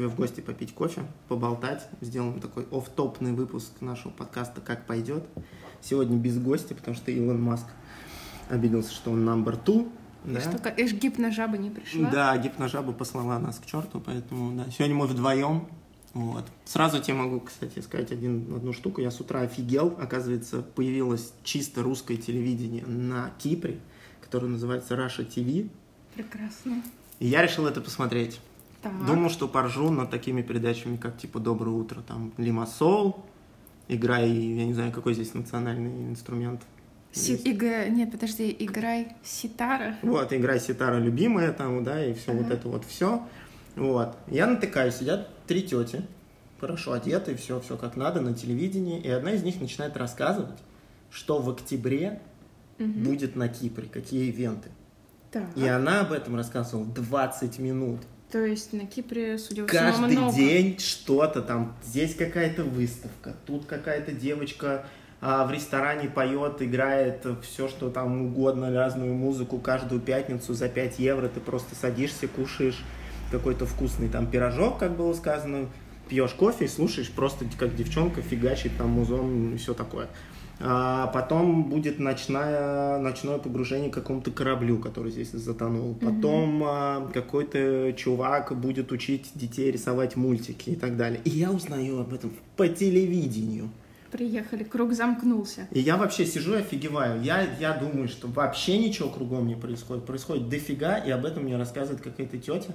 тебе в гости попить кофе, поболтать. Сделаем такой оф-топный выпуск нашего подкаста «Как пойдет». Сегодня без гостя, потому что Илон Маск обиделся, что он number two. Да? Что, эш гипножаба не пришла? Да, гипножаба послала нас к черту, поэтому, да. Сегодня мы вдвоем. Вот. Сразу тебе могу, кстати, сказать один, одну штуку. Я с утра офигел. Оказывается, появилось чисто русское телевидение на Кипре, которое называется Russia TV. Прекрасно. И я решил это посмотреть. Так. Думал, что поржу над такими передачами, как типа «Доброе утро», там «Лимассол», играй, я не знаю, какой здесь национальный инструмент. Си ига... Нет, подожди, играй ситара. Вот, играй ситара любимая там, да, и все ага. вот это вот все. Вот. Я натыкаюсь, сидят три тети, хорошо одеты, все, все как надо на телевидении, и одна из них начинает рассказывать, что в октябре угу. будет на Кипре, какие ивенты. Так. И она об этом рассказывала 20 минут. То есть на Кипре, судя по всему, Каждый много. день что-то там. Здесь какая-то выставка, тут какая-то девочка а, в ресторане поет, играет все, что там угодно, разную музыку каждую пятницу за 5 евро. Ты просто садишься, кушаешь какой-то вкусный там пирожок, как было сказано, пьешь кофе и слушаешь просто как девчонка фигачит там музон и все такое. А потом будет ночная, ночное погружение к какому-то кораблю, который здесь затонул. Потом mm-hmm. какой-то чувак будет учить детей рисовать мультики и так далее. И я узнаю об этом по телевидению. Приехали, круг замкнулся. И я вообще сижу и офигеваю. Я, я думаю, что вообще ничего кругом не происходит. Происходит дофига, и об этом мне рассказывает какая-то тетя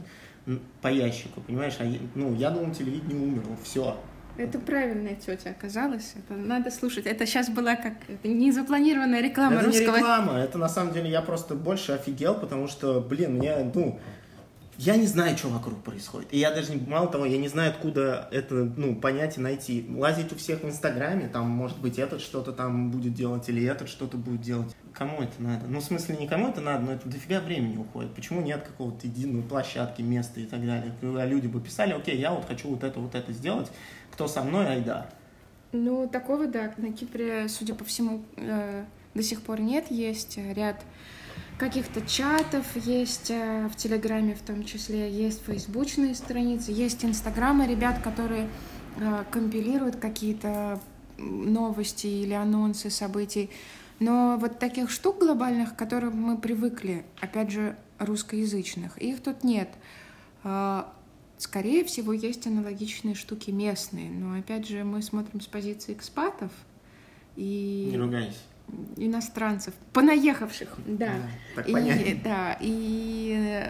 по ящику, понимаешь? А, ну, я думал, телевидение умерло, все. Это правильная тетя оказалась. Это надо слушать. Это сейчас была как это незапланированная реклама это русского. Это не реклама, это на самом деле я просто больше офигел, потому что, блин, мне, ну, я не знаю, что вокруг происходит. И я даже, мало того, я не знаю, откуда это, ну, понять и найти. Лазить у всех в Инстаграме, там, может быть, этот что-то там будет делать, или этот что-то будет делать. Кому это надо? Ну, в смысле, не кому это надо, но это дофига времени уходит. Почему нет какого-то единой площадки, места и так далее? Когда люди бы писали, окей, я вот хочу вот это, вот это сделать, кто со мной, айда. Ну, такого, да, на Кипре, судя по всему, э, до сих пор нет. Есть ряд каких-то чатов, есть э, в Телеграме в том числе, есть фейсбучные страницы, есть инстаграмы ребят, которые э, компилируют какие-то новости или анонсы событий. Но вот таких штук глобальных, к которым мы привыкли, опять же, русскоязычных, их тут нет. Э, скорее всего, есть аналогичные штуки местные, но опять же мы смотрим с позиции экспатов и... Не ругайся иностранцев, понаехавших, да. Так и, да, и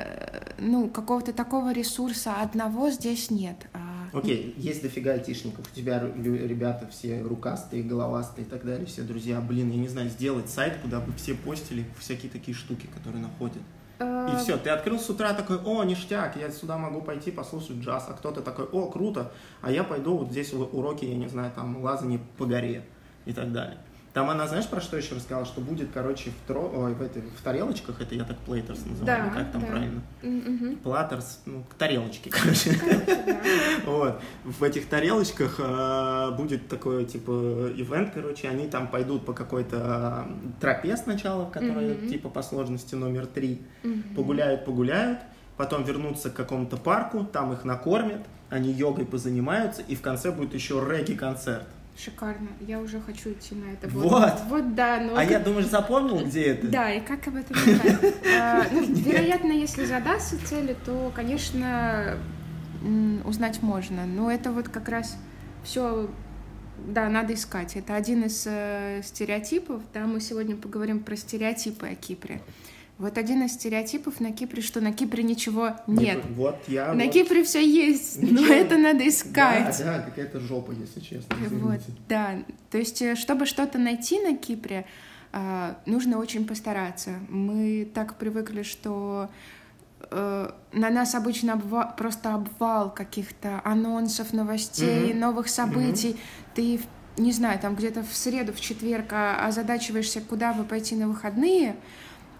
ну, какого-то такого ресурса одного здесь нет. А, Окей, okay, есть дофига айтишников, у тебя ребята все рукастые, головастые и так далее, все друзья, блин, я не знаю, сделать сайт, куда бы все постили всякие такие штуки, которые находят. И а, все, ты открыл с утра такой, о, ништяк, я сюда могу пойти послушать джаз, а кто-то такой, о, круто, а я пойду вот здесь уроки, я не знаю, там, лазание по горе и так далее. Там она, знаешь, про что еще рассказала? Что будет, короче, в, тро... Ой, в, этой, в тарелочках, это я так platters называю, да, как там да. правильно? Mm-hmm. Platters, ну, тарелочки, короче. вот. В этих тарелочках э, будет такой, типа, ивент, короче, они там пойдут по какой-то э, тропе сначала, которая, типа, по сложности номер три. Погуляют, погуляют, потом вернутся к какому-то парку, там их накормят, они йогой позанимаются, и в конце будет еще регги-концерт. Шикарно. Я уже хочу идти на это. Вот. Вот, вот да. Но а как... я, думаешь, запомнил, где это? Да, и как об этом а, ну, Вероятно, если задастся цели, то, конечно, узнать можно. Но это вот как раз все да, надо искать. Это один из э, стереотипов. Да, мы сегодня поговорим про стереотипы о Кипре. Вот один из стереотипов на Кипре, что на Кипре ничего нет. Вот я. На вот... Кипре все есть, ничего. но это надо искать. Да, да, какая-то жопа, если честно. Вот, да. То есть, э, чтобы что-то найти на Кипре, а, нужно очень постараться. Мы так привыкли, что э, на нас обычно обвал, просто обвал каких-то анонсов, новостей, mm-hmm. новых событий. Mm-hmm. Ты не знаю, там где-то в среду, в четверг а, озадачиваешься, куда бы пойти на выходные,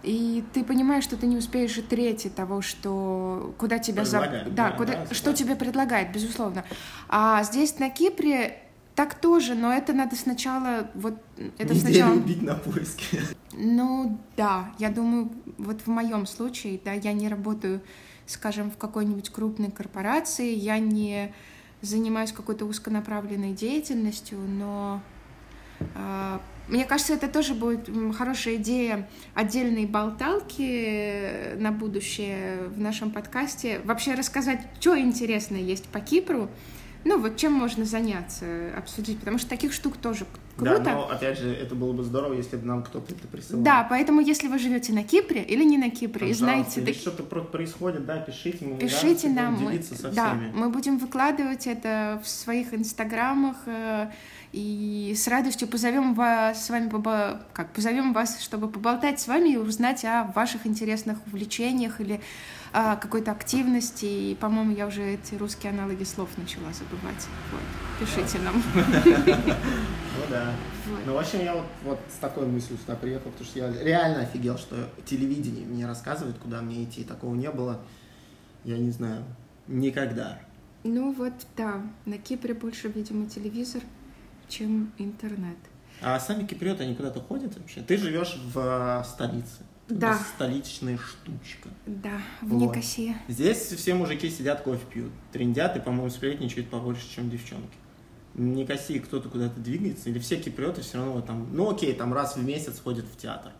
и ты понимаешь, что ты не успеешь и трети того, что куда тебя зовут, да, да, куда, да, что да. тебе предлагает, безусловно. А здесь на Кипре так тоже, но это надо сначала вот это Неделю сначала убить на поиске. Ну да, я думаю, вот в моем случае, да, я не работаю скажем, в какой-нибудь крупной корпорации, я не занимаюсь какой-то узконаправленной деятельностью, но э, мне кажется, это тоже будет хорошая идея отдельной болталки на будущее в нашем подкасте. Вообще рассказать, что интересное есть по Кипру, ну вот чем можно заняться, обсудить, потому что таких штук тоже круто. Да, но опять же, это было бы здорово, если бы нам кто-то это присылал. Да, поэтому если вы живете на Кипре или не на Кипре, и знаете... Если так... что-то происходит, да, пишите, мы пишите нам, мы, со да, всеми. мы будем выкладывать это в своих инстаграмах, э, и с радостью позовем вас с вами, как позовем вас, чтобы поболтать с вами и узнать о ваших интересных увлечениях или а, какой-то активности. И, по-моему, я уже эти русские аналоги слов начала забывать. Вот. Пишите нам. Ну да. Ну, в общем, я вот, вот с такой мыслью сюда приехал, потому что я реально офигел, что телевидение мне рассказывает, куда мне идти. Такого не было, я не знаю, никогда. Ну вот, да, на Кипре больше, видимо, телевизор, чем интернет. А сами киприоты, они куда-то ходят вообще? Ты живешь в столице да. столичная штучка. Да, в вот. Никосии. Здесь все мужики сидят, кофе пьют, трендят и, по-моему, сплетничают побольше, чем девчонки. В Никосии кто-то куда-то двигается, или все киприоты все равно там, ну окей, там раз в месяц ходят в театр.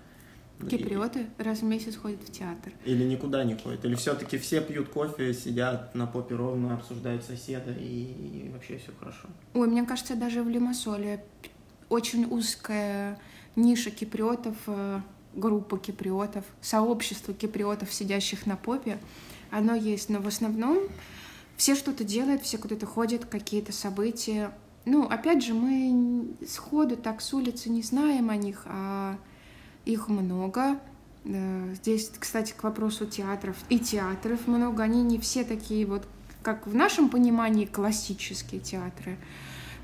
Киприоты раз в месяц ходят в театр. Или никуда не ходят. Или все-таки все пьют кофе, сидят на попе ровно, обсуждают соседа и, и вообще все хорошо. Ой, мне кажется, даже в Лимассоле очень узкая ниша киприотов э, группа киприотов, сообщество киприотов, сидящих на попе, оно есть, но в основном все что-то делают, все куда-то ходят, какие-то события. Ну, опять же, мы сходу так с улицы не знаем о них, а их много. Э, здесь, кстати, к вопросу театров. И театров много, они не все такие вот, как в нашем понимании, классические театры.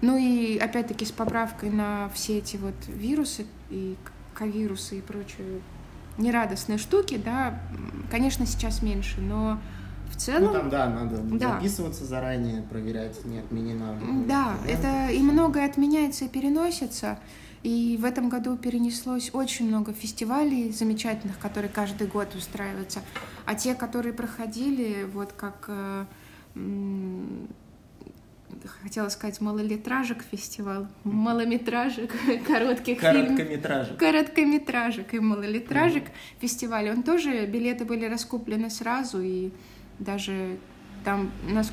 Ну и опять-таки с поправкой на все эти вот вирусы и ковирусы и прочие нерадостные штуки, да, конечно, сейчас меньше, но в целом... Ну, там, да, надо да. записываться заранее, проверять, не отменено. Да, да, это и многое отменяется и переносится. И в этом году перенеслось очень много фестивалей замечательных, которые каждый год устраиваются. А те, которые проходили, вот как э, хотела сказать малолитражек фестиваль, малометражек, коротких Короткометражек. фильмов. Короткометражек и малолитражек mm фестиваль. Он тоже, билеты были раскуплены сразу, и даже там,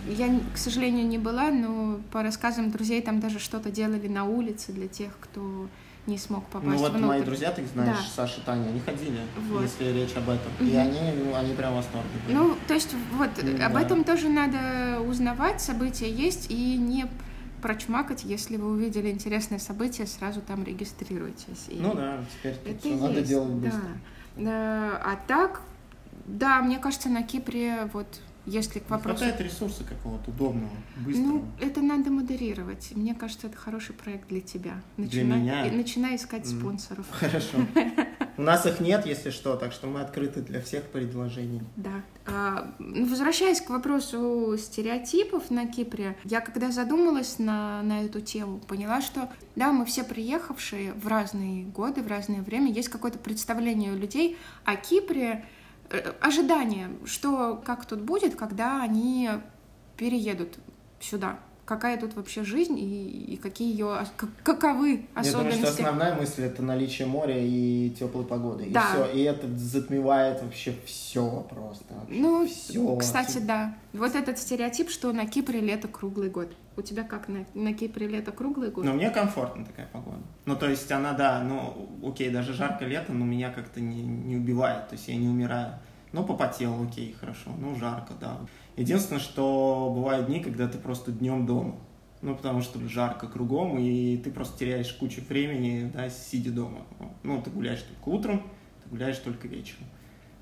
я, к сожалению, не была, но по рассказам друзей там даже что-то делали на улице для тех, кто не смог попасть Ну вот внутрь. мои друзья, ты знаешь, да. Саша, Таня, они ходили, вот. если речь об этом. Угу. И они, ну, они прям в восторге. Ну, то есть вот ну, об да. этом тоже надо узнавать, события есть, и не прочмакать, если вы увидели интересное событие, сразу там регистрируйтесь. И ну да, теперь это все есть, надо делать быстро. Да. А так, да, мне кажется, на Кипре вот если к вопросу... хватает ресурса какого-то удобного, быстрого. Ну, это надо модерировать. Мне кажется, это хороший проект для тебя. Начинай, для меня? Начинай искать mm. спонсоров. Хорошо. У нас их нет, если что, так что мы открыты для всех предложений. Да. А, ну, возвращаясь к вопросу стереотипов на Кипре, я когда задумалась на, на эту тему, поняла, что да, мы все приехавшие в разные годы, в разное время, есть какое-то представление у людей о Кипре, ожидания, что как тут будет, когда они переедут сюда. Какая тут вообще жизнь и, и какие ее каковы особенности? Я думаю, что основная мысль это наличие моря и теплой погоды. Да. И все. И это затмевает вообще все просто. Вообще ну, все. кстати, да. Вот этот стереотип, что на Кипре лето круглый год. У тебя как на, на Кипре лето круглый год? Ну, мне комфортно такая погода. Ну, то есть она, да, ну, окей, даже жарко лето, но меня как-то не, не убивает, то есть я не умираю. Ну, попотел, окей, хорошо, ну, жарко, да. Единственное, что бывают дни, когда ты просто днем дома. Ну, потому что жарко кругом, и ты просто теряешь кучу времени, да, сидя дома. Ну, ты гуляешь только утром, ты гуляешь только вечером.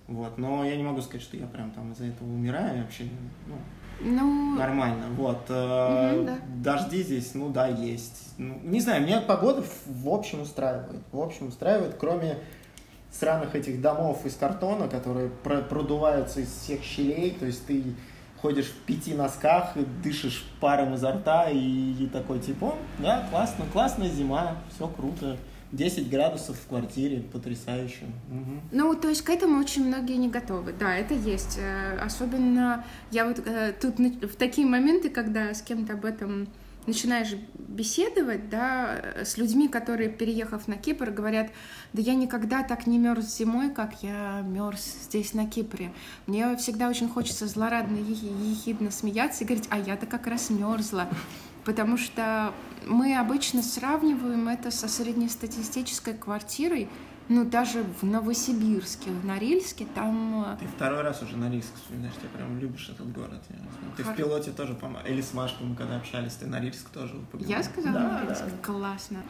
Вот, но я не могу сказать, что я прям там из-за этого умираю, вообще, ну, ну... Нормально, вот. Угу, да. Дожди здесь, ну да, есть. Ну, не знаю, меня погода в общем устраивает. В общем устраивает, кроме сраных этих домов из картона, которые продуваются из всех щелей, то есть ты ходишь в пяти носках и дышишь паром изо рта и, и такой типа, да, классно, классная зима, все круто, 10 градусов в квартире, потрясающе. Угу. Ну, то есть к этому очень многие не готовы. Да, это есть. Э, особенно я вот э, тут в такие моменты, когда с кем-то об этом начинаешь беседовать, да, с людьми, которые, переехав на Кипр, говорят, да я никогда так не мерз зимой, как я мерз здесь на Кипре. Мне всегда очень хочется злорадно и ехидно смеяться и говорить, а я-то как раз мерзла. Потому что мы обычно сравниваем это со среднестатистической квартирой, ну, даже в Новосибирске, в Норильске, там... Э, ты второй раз уже Норильск вспоминаешь, ты прям любишь этот город. Я ты Хор... в пилоте тоже, по Или с Машкой мы когда общались, ты Норильск тоже упомянул. Я сказала да, Норильск? Да. Классно.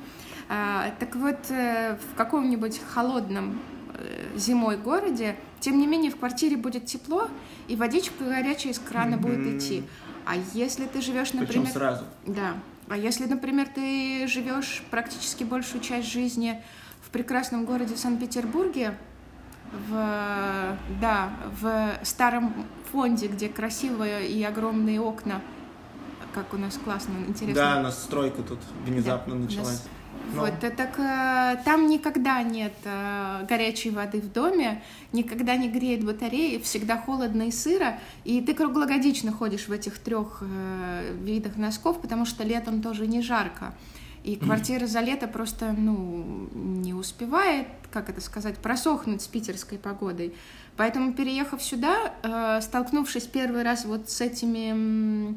А, так вот, э, в каком-нибудь холодном э, зимой городе, тем не менее в квартире будет тепло, и водичка горячая из крана mm-hmm. будет идти. А если ты живешь, например... Причем сразу. Да. А если, например, ты живешь практически большую часть жизни в прекрасном городе Санкт-Петербурге, в, да, в старом фонде, где красивые и огромные окна, как у нас классно, интересно. Да, у нас стройка тут внезапно да, началась. Но... Вот, так э, там никогда нет э, горячей воды в доме, никогда не греет батареи, всегда холодно и сыро, и ты круглогодично ходишь в этих трех э, видах носков, потому что летом тоже не жарко. И квартира за лето просто, ну, не успевает, как это сказать, просохнуть с питерской погодой. Поэтому, переехав сюда, э, столкнувшись первый раз вот с этими э,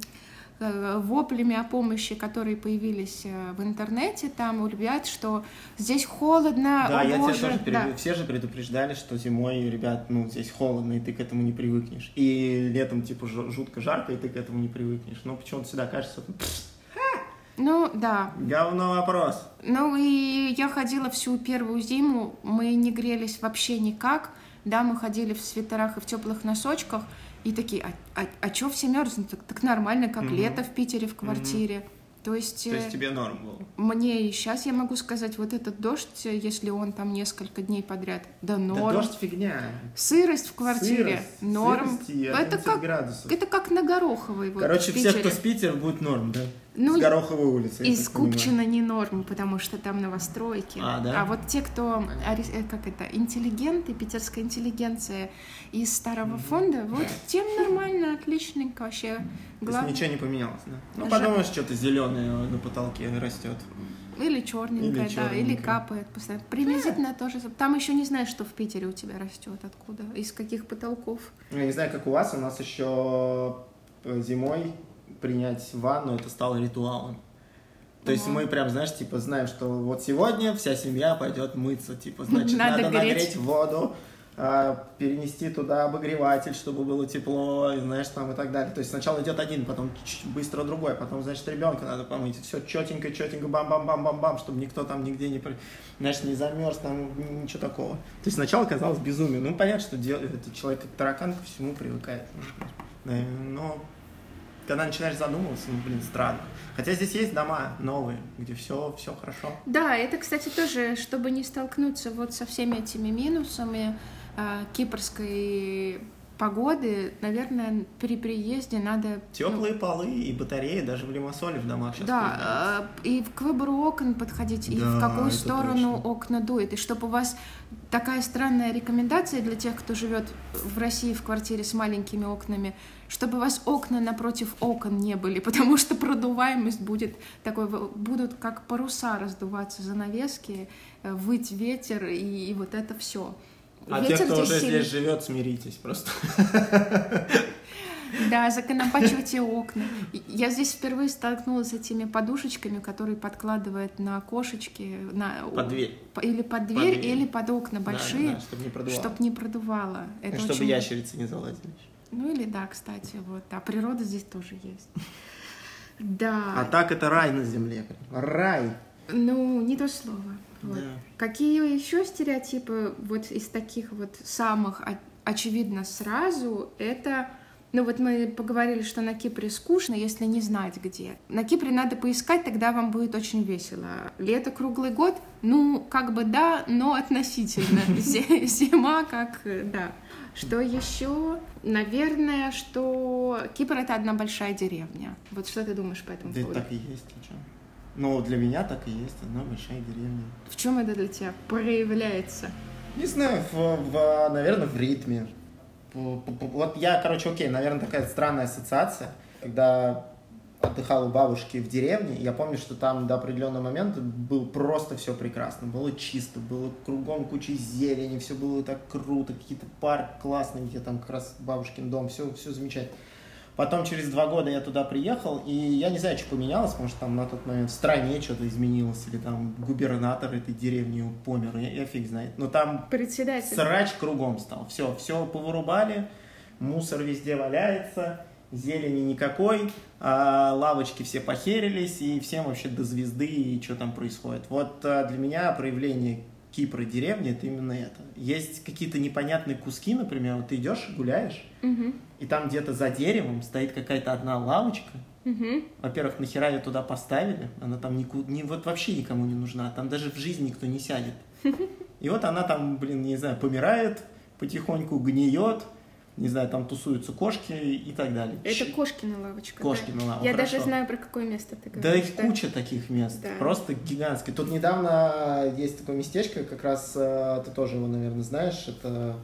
воплями о помощи, которые появились э, в интернете, там у ребят, что здесь холодно, Да, о, я боже, тебя тоже перед... да. все же предупреждали, что зимой, ребят, ну, здесь холодно, и ты к этому не привыкнешь. И летом, типа, жутко жарко, и ты к этому не привыкнешь. Но почему-то всегда кажется, ну, да. Говно вопрос. Ну, и я ходила всю первую зиму, мы не грелись вообще никак. Да, мы ходили в свитерах и в теплых носочках, и такие, а, а, а чё все мерзнут? Так, так нормально, как угу. лето в Питере в квартире. Угу. То есть... То есть э, тебе норм был? Мне и сейчас я могу сказать, вот этот дождь, если он там несколько дней подряд, да норм. Да дождь фигня. Сырость в квартире, Сырость, норм. Это как, градусов. это как на Гороховой. Вот, Короче, все, кто с Питера, будет норм, да? Ну, с Гороховой улицы. Из Купчино не норм, потому что там новостройки. А, да? а вот те, кто, э, как это, интеллигенты, питерская интеллигенция из старого фонда, вот тем нормально, отличненько вообще. Главное... То есть ничего не поменялось, да? Ну, Жа... подумаешь, что-то зеленое на потолке растет. Или черненькое, или да, или капает постоянно. Приблизительно тоже. Там еще не знаешь, что в Питере у тебя растет, откуда, из каких потолков. Я не знаю, как у вас, у нас еще э, зимой принять ванну, это стало ритуалом. То есть мы прям, знаешь, типа знаем, что вот сегодня вся семья пойдет мыться, типа, значит, надо, надо нагреть воду, а, перенести туда обогреватель, чтобы было тепло, и, знаешь, там и так далее. То есть сначала идет один, потом быстро другой, потом, значит, ребенка надо помыть. Все четенько, четенько, бам-бам-бам-бам-бам, чтобы никто там нигде не, знаешь, не замерз, там ничего такого. То есть сначала казалось безумие. Ну, понятно, что дел... этот человек как таракан ко всему привыкает. Но когда начинаешь задумываться, ну, блин, странно. Хотя здесь есть дома новые, где все, все хорошо. Да, это, кстати, тоже, чтобы не столкнуться вот со всеми этими минусами, э, кипрской погоды, наверное, при приезде надо... Теплые ну, полы и батареи даже в Лимассоле в домах сейчас Да, э, и к выбору окон подходить, да, и в какую сторону точно. окна дует, и чтобы у вас такая странная рекомендация для тех, кто живет в России в квартире с маленькими окнами, чтобы у вас окна напротив окон не были, потому что продуваемость будет такой, будут как паруса раздуваться занавески, э, выть ветер и, и вот это все. А Ветер те, кто уже сильный. здесь живет, смиритесь просто. Да, законопачивайте окна. Я здесь впервые столкнулась с этими подушечками, которые подкладывают на окошечки, на под дверь. Или под дверь, под дверь. или под окна большие, да, да, чтобы не продувало. Чтоб не продувало. Это и чтобы очень... ящерицы не залазили. Ну или да, кстати, вот. А природа здесь тоже есть. Да. А так это рай на земле. Рай. Ну, не то слово. Вот. Да. Какие еще стереотипы вот из таких вот самых очевидно сразу, это ну вот мы поговорили, что на Кипре скучно, если не знать где. На Кипре надо поискать, тогда вам будет очень весело. Лето круглый год, ну как бы да, но относительно. Зима как да. Что еще? Наверное, что Кипр это одна большая деревня. Вот что ты думаешь по этому да поводу? так и есть. Ну, для меня так и есть, одна большая деревня. В чем это для тебя проявляется? Не знаю, в, в, наверное, в ритме. Вот я, короче, окей, наверное, такая странная ассоциация, когда отдыхал у бабушки в деревне, я помню, что там до определенного момента было просто все прекрасно, было чисто, было кругом куча зелени, все было так круто, какие-то парк классный, где там как раз бабушкин дом, все, все замечательно. Потом через два года я туда приехал, и я не знаю, что поменялось, может, там на тот момент в стране что-то изменилось, или там губернатор этой деревни помер, я, я фиг знает. Но там Председатель. срач кругом стал. Все, все повырубали, мусор везде валяется, зелени никакой, а лавочки все похерились, и всем вообще до звезды, и что там происходит. Вот а, для меня проявление Кипра деревни это именно это. Есть какие-то непонятные куски, например, вот ты идешь, гуляешь, Угу. и там где-то за деревом стоит какая-то одна лавочка. Угу. Во-первых, нахера ее туда поставили? Она там нику- ни, вот вообще никому не нужна. Там даже в жизни никто не сядет. И вот она там, блин, не знаю, помирает, потихоньку гниет, не знаю, там тусуются кошки и так далее. Это кошкина лавочка. Кошкина да. лава, Я хорошо. даже знаю, про какое место ты Да говоришь. их куча таких мест, Да. просто гигантские. Тут недавно есть такое местечко, как раз э, ты тоже его, наверное, знаешь, это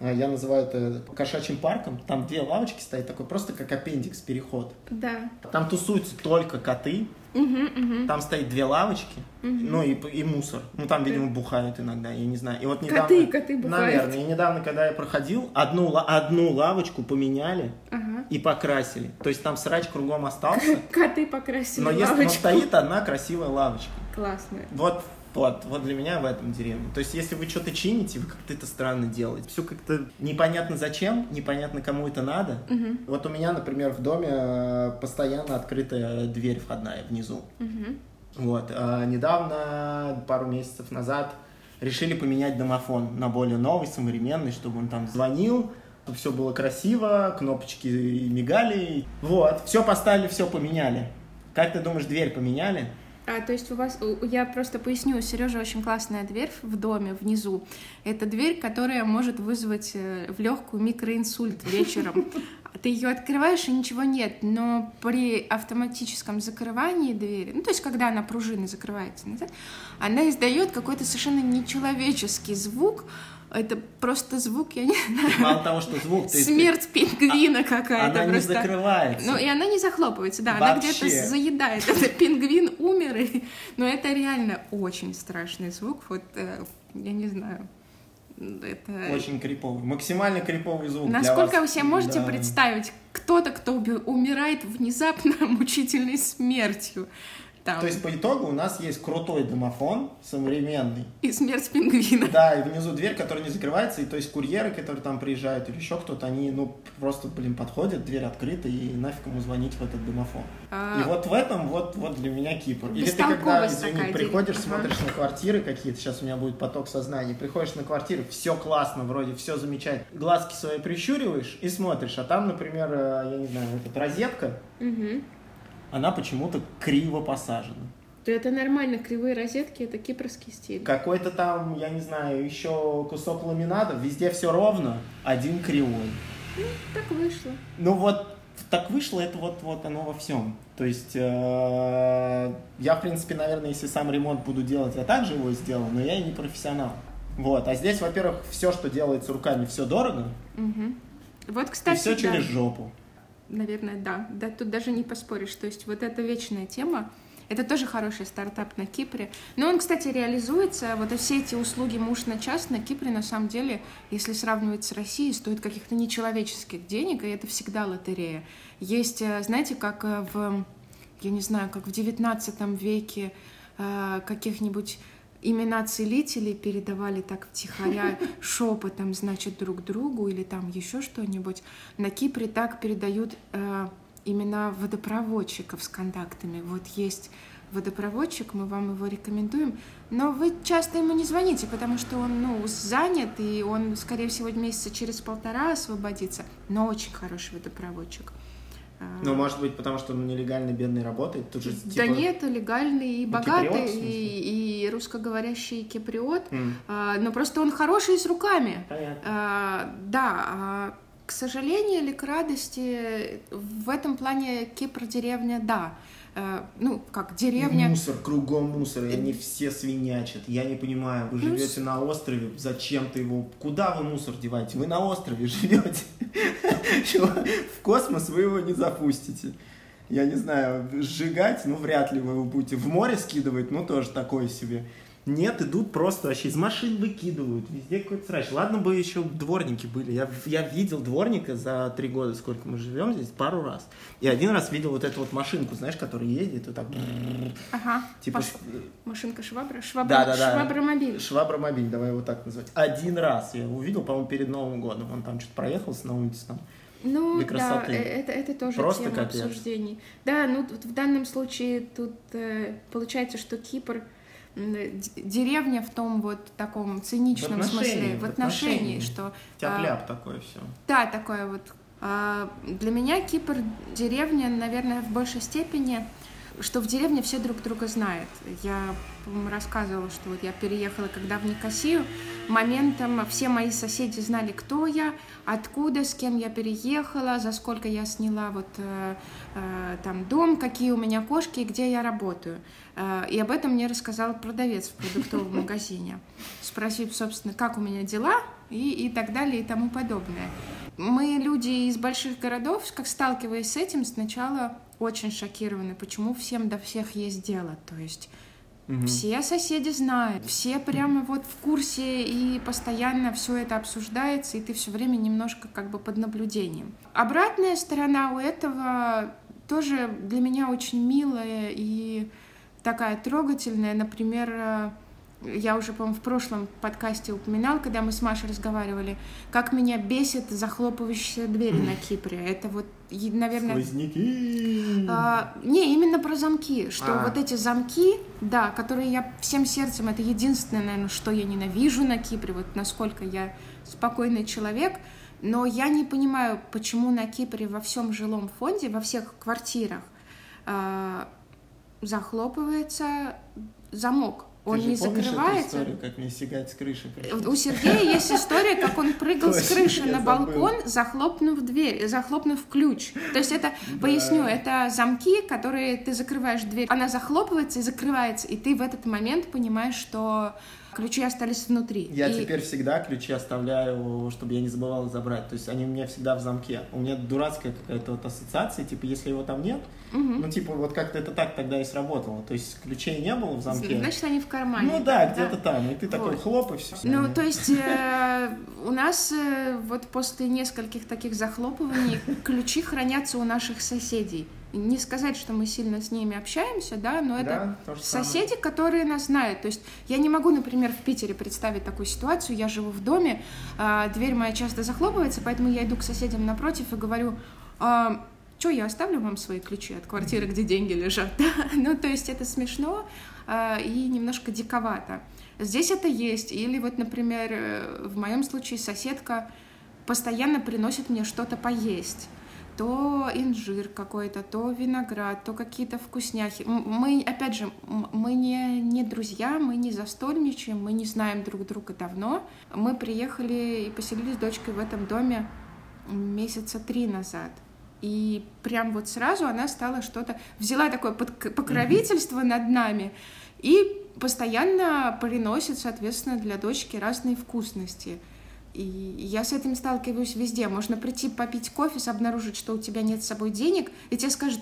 э, я называю это кошачьим парком. Там две лавочки стоят, такой просто как аппендикс, переход. Да. Там тусуются только коты, Угу, угу. там стоит две лавочки, ну и, и мусор. Ну там, видимо, бухают иногда, я не знаю. И вот недавно, Коты, коты бухают. Наверное, и недавно, когда я проходил, одну, одну лавочку поменяли Ага. и покрасили. То есть там срач кругом остался, Коты покрасили но если но лавочку. стоит одна красивая лавочка. Классно. Вот, вот, вот для меня в этом деревне. То есть, если вы что-то чините, вы как-то это странно делаете. Все как-то непонятно зачем, непонятно кому это надо. Угу. Вот у меня, например, в доме э, постоянно открытая дверь входная внизу. Угу. Вот. а недавно, пару месяцев назад, решили поменять домофон на более новый, современный, чтобы он там звонил, чтобы все было красиво, кнопочки мигали. Вот. Все поставили, все поменяли. Как ты думаешь, дверь поменяли? А, то есть у вас, я просто поясню, у Сережи очень классная дверь в доме внизу. Это дверь, которая может вызвать э, в легкую микроинсульт вечером. Ты ее открываешь, и ничего нет, но при автоматическом закрывании двери, ну то есть когда она пружиной закрывается она издает какой-то совершенно нечеловеческий звук. Это просто звук, я не знаю, Мало того, что звук, ты- смерть пингвина какая-то она не просто. закрывается. Ну, и она не захлопывается, да, она Вообще. где-то заедает. Это пингвин умер, и- но это реально очень страшный звук. Вот, э, я не знаю, это... Очень криповый. Максимально криповый звук Насколько вас. вы себе можете Да. представить кто-то, кто умирает внезапно мучительной смертью? Там, То есть, по итогу, у нас есть крутой домофон, современный. и смерть пингвина. Да, и внизу дверь, которая не закрывается, и то есть курьеры, которые там приезжают, или еще кто-то, они, ну, просто, блин, подходят, дверь открыта, и нафиг ему звонить в этот домофон. А, И вот в этом, вот, вот для меня Кипр. Или ты когда, извини, приходишь, ага. смотришь на квартиры какие-то, сейчас у меня будет поток сознания, приходишь на квартиры, все классно, вроде все замечательно, глазки свои прищуриваешь и смотришь, а там, например, э, я не знаю, вот эта розетка, мгм. Она почему-то криво посажена. То это нормально, кривые розетки, это кипрский стиль. Какой-то там, я не знаю, еще кусок ламината, везде все ровно, один кривой. Так вышло. Ну вот так вышло, это вот, вот оно во всем. То есть э, я, в принципе, наверное, если сам ремонт буду делать, я также его сделаю, но я и не профессионал. Вот, а здесь, во-первых, все, что делается руками, все дорого, Мгм. Вот, и кстати, все да. через жопу. Наверное, да. Да, тут даже не поспоришь. То есть вот эта вечная тема, это тоже хороший стартап на Кипре. Но он, кстати, реализуется, вот все эти услуги муж на час на Кипре, на самом деле, если сравнивать с Россией, стоят каких-то нечеловеческих денег, и это всегда лотерея. Есть, э, знаете, как э, в, я не знаю, как в XIX веке э, каких-нибудь имена целителей передавали так втихаря шепотом, значит, друг другу или там еще что-нибудь. На Кипре так передают э, имена водопроводчиков с контактами. Вот есть водопроводчик, мы вам его рекомендуем, но вы часто ему не звоните, потому что он, ну, занят, и он, скорее всего, месяца через полтора освободится, но очень хороший водопроводчик. А, Ну, может быть, потому что он нелегально бедный работает, тут же да типа... нет, легальный и Ну, богатый, киприот, и, и русскоговорящий киприот, М, а, но просто он хороший с руками. понятно. А, да, а, сожалению или к радости, в этом плане Кипр деревня, да. Ну, как деревня. Мусор, кругом мусор, и они все свинячат. Я не понимаю, вы ну, живете на острове, зачем-то его... Куда вы мусор деваете? Вы на острове живете. В космос вы его не запустите. Я не знаю, сжигать, ну, вряд ли вы его будете. В море скидывать, ну, тоже такое себе. Нет, идут просто вообще из машин выкидывают, везде какой-то срач. Ладно бы еще дворники были. Я, я видел дворника за три года, сколько мы живем здесь, пару раз. И один раз видел вот эту вот машинку, знаешь, которая ездит и так... Ага, типа... Паш... Машинка швабра? Швабра, да, да, да. Швабромобиль. Швабромобиль, давай его так назвать. Один раз я его увидел, по-моему, перед Новым годом. Он там что-то проехался на улице там. Ну, да, э, это, это тоже Просто тема капец. обсуждений. Да, ну, в данном случае тут э, получается, что Кипр деревня в том вот таком циничном в смысле, в, отношении, отношении что... Тяп-ляп а, такое все. Да, такое вот. А, для меня Кипр деревня, наверное, в большей степени что в деревне все друг друга знают. Я рассказывала, что вот я переехала, когда в Никосию, моментом все мои соседи знали, кто я, откуда, с кем я переехала, за сколько я сняла вот э, э, там дом, какие у меня кошки где я работаю. Э, и об этом мне рассказал продавец в продуктовом магазине, спросив, собственно, как у меня дела и, и так далее и тому подобное. Мы, люди из больших городов, как сталкиваясь с этим, сначала очень шокированы, почему всем до всех есть дело. То есть угу. все соседи знают, все прямо вот в курсе и постоянно все это обсуждается, и ты все время немножко как бы под наблюдением. Обратная сторона у этого тоже для меня очень милая и такая трогательная. Например, я уже, по-моему, в прошлом подкасте упоминал, когда мы с Машей разговаривали, как меня бесит захлопывающиеся двери на Кипре. Это вот, наверное... Сквозняки! А, не, именно про замки. Что а. вот эти замки, да, которые я всем сердцем, это единственное, наверное, что я ненавижу на Кипре, вот насколько я спокойный человек, но я не понимаю, почему на Кипре во всем жилом фонде, во всех квартирах а, захлопывается замок он Ты не закрывается. Эту историю, как мне сигать с крыши. У Сергея есть история, как он прыгал с крыши на балкон, захлопнув дверь, захлопнув ключ. То есть это, поясню, это замки, которые ты закрываешь дверь, она захлопывается и закрывается, и ты в этот момент понимаешь, что ключи остались внутри. Я и... теперь всегда ключи оставляю, чтобы я не забывал забрать. То есть они у меня всегда в замке. У меня дурацкая какая-то вот ассоциация, типа, если его там нет, угу. ну, типа, вот как-то это так тогда и сработало. То есть ключей не было в замке. Значит, они в кармане. Ну да, где-то там. И ты вот. такой хлоп, и все. Ну, то есть э, у нас э, вот после нескольких таких захлопываний ключи хранятся у наших соседей. Не сказать, что мы сильно с ними общаемся, да, но это да, соседи, самое. которые нас знают. То есть я не могу, например, в Питере представить такую ситуацию. Я живу в доме, а, дверь моя часто захлопывается, поэтому я иду к соседям напротив и говорю, а, что я оставлю вам свои ключи от квартиры, где деньги лежат. ну, то есть это смешно а, и немножко диковато. Здесь это есть. Или вот, например, э, в моем случае соседка постоянно приносит мне что-то поесть то инжир какой-то, то виноград, то какие-то вкусняхи. Мы, опять же, мы не, не друзья, мы не застольничаем, мы не знаем друг друга давно. Мы приехали и поселились с дочкой в этом доме месяца три назад. И прям вот сразу она стала что-то... Взяла такое покровительство mm-hmm. над нами и постоянно приносит, соответственно, для дочки разные вкусности. И я с этим сталкиваюсь везде. Можно прийти попить кофе, обнаружить, что у тебя нет с собой денег, и тебе скажут,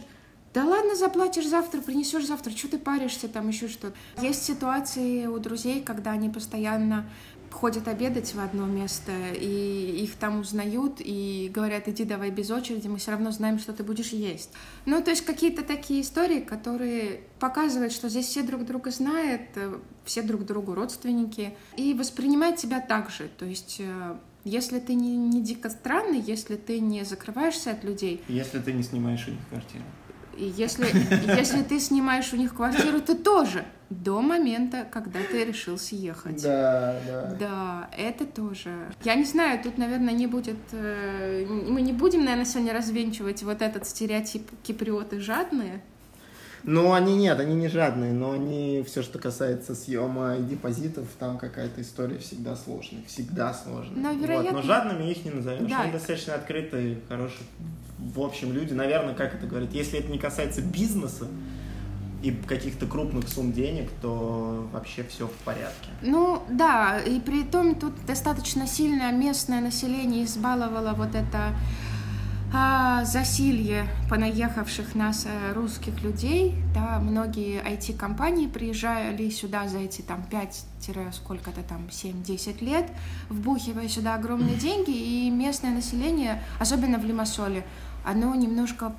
да ладно, заплатишь завтра, принесешь завтра, что ты паришься, там еще что-то. Есть ситуации у друзей, когда они постоянно ходят обедать в одно место, и их там узнают, и говорят, иди давай без очереди, мы все равно знаем, что ты будешь есть. Ну, то есть какие-то такие истории, которые показывают, что здесь все друг друга знают, э, все друг другу родственники, и воспринимают тебя так же. То есть э, если ты не, не дико странный, если ты не закрываешься от людей... Если ты не снимаешь у них квартиру. И если, если ты снимаешь у них квартиру, ты тоже до момента, когда ты решил съехать. Да, да. Да, это тоже. Я не знаю, тут, наверное, не будет... Э, мы не будем, наверное, сегодня развенчивать вот этот стереотип киприоты жадные. Но они нет, они не жадные, но они, все, что касается съема и депозитов, там какая-то история всегда сложная, всегда сложная. Но, вероятно... вот, но жадными их не назовешь, Да. они достаточно открытые, хорошие, в общем, люди. Наверное, как это говорить, если это не касается бизнеса и каких-то крупных сумм денег, то вообще все в порядке. Ну да, и при том тут достаточно сильно местное население избаловало вот это а, засилье понаехавших нас э, русских людей. Да, многие IT-компании приезжали сюда за эти там 5 сколько-то там 7-10 лет, вбухивая сюда огромные деньги, и местное население, особенно в Лимассоле, оно немножко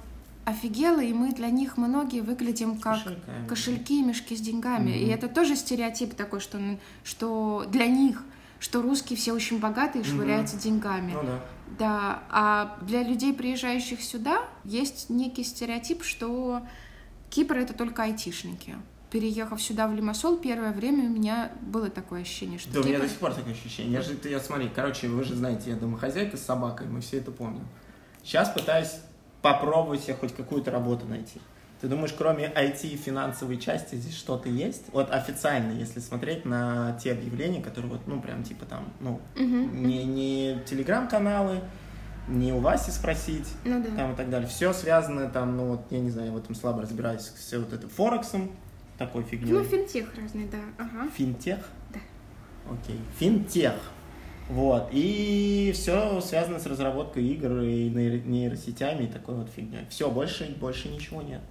офигело, и мы для них многие выглядим как Кошельками. кошельки и мешки с деньгами. И Мгм. это тоже стереотип такой, что, что для них, что русские все очень богатые и швыряются деньгами. Ну да. Да, а для людей, приезжающих сюда, есть некий стереотип, что Кипр это только айтишники. Переехав сюда, в Лимассол, первое время у меня было такое ощущение, что Да, у меня Кипр- до сих пор такое ощущение. Я же, я смотри, короче, вы же знаете, я домохозяйка с собакой, мы все это помним. Сейчас пытаюсь попробовать себе хоть какую-то работу найти. Ты думаешь, кроме IT и финансовой части здесь что-то есть? Вот официально, если смотреть на те объявления, которые вот, ну, прям типа там, ну, Мгм. не, не телеграм-каналы, не у Васи спросить, Ну да. там и так далее. Все связано там, ну вот, я не знаю, я в этом слабо разбираюсь, все вот это Форексом, такой фигней. Ну, финтех разный, да. Ага. Финтех? Да. Окей. Финтех. Вот. И все связано с разработкой игр и нейро- нейросетями и такой вот фигней. Все, больше, больше ничего нет.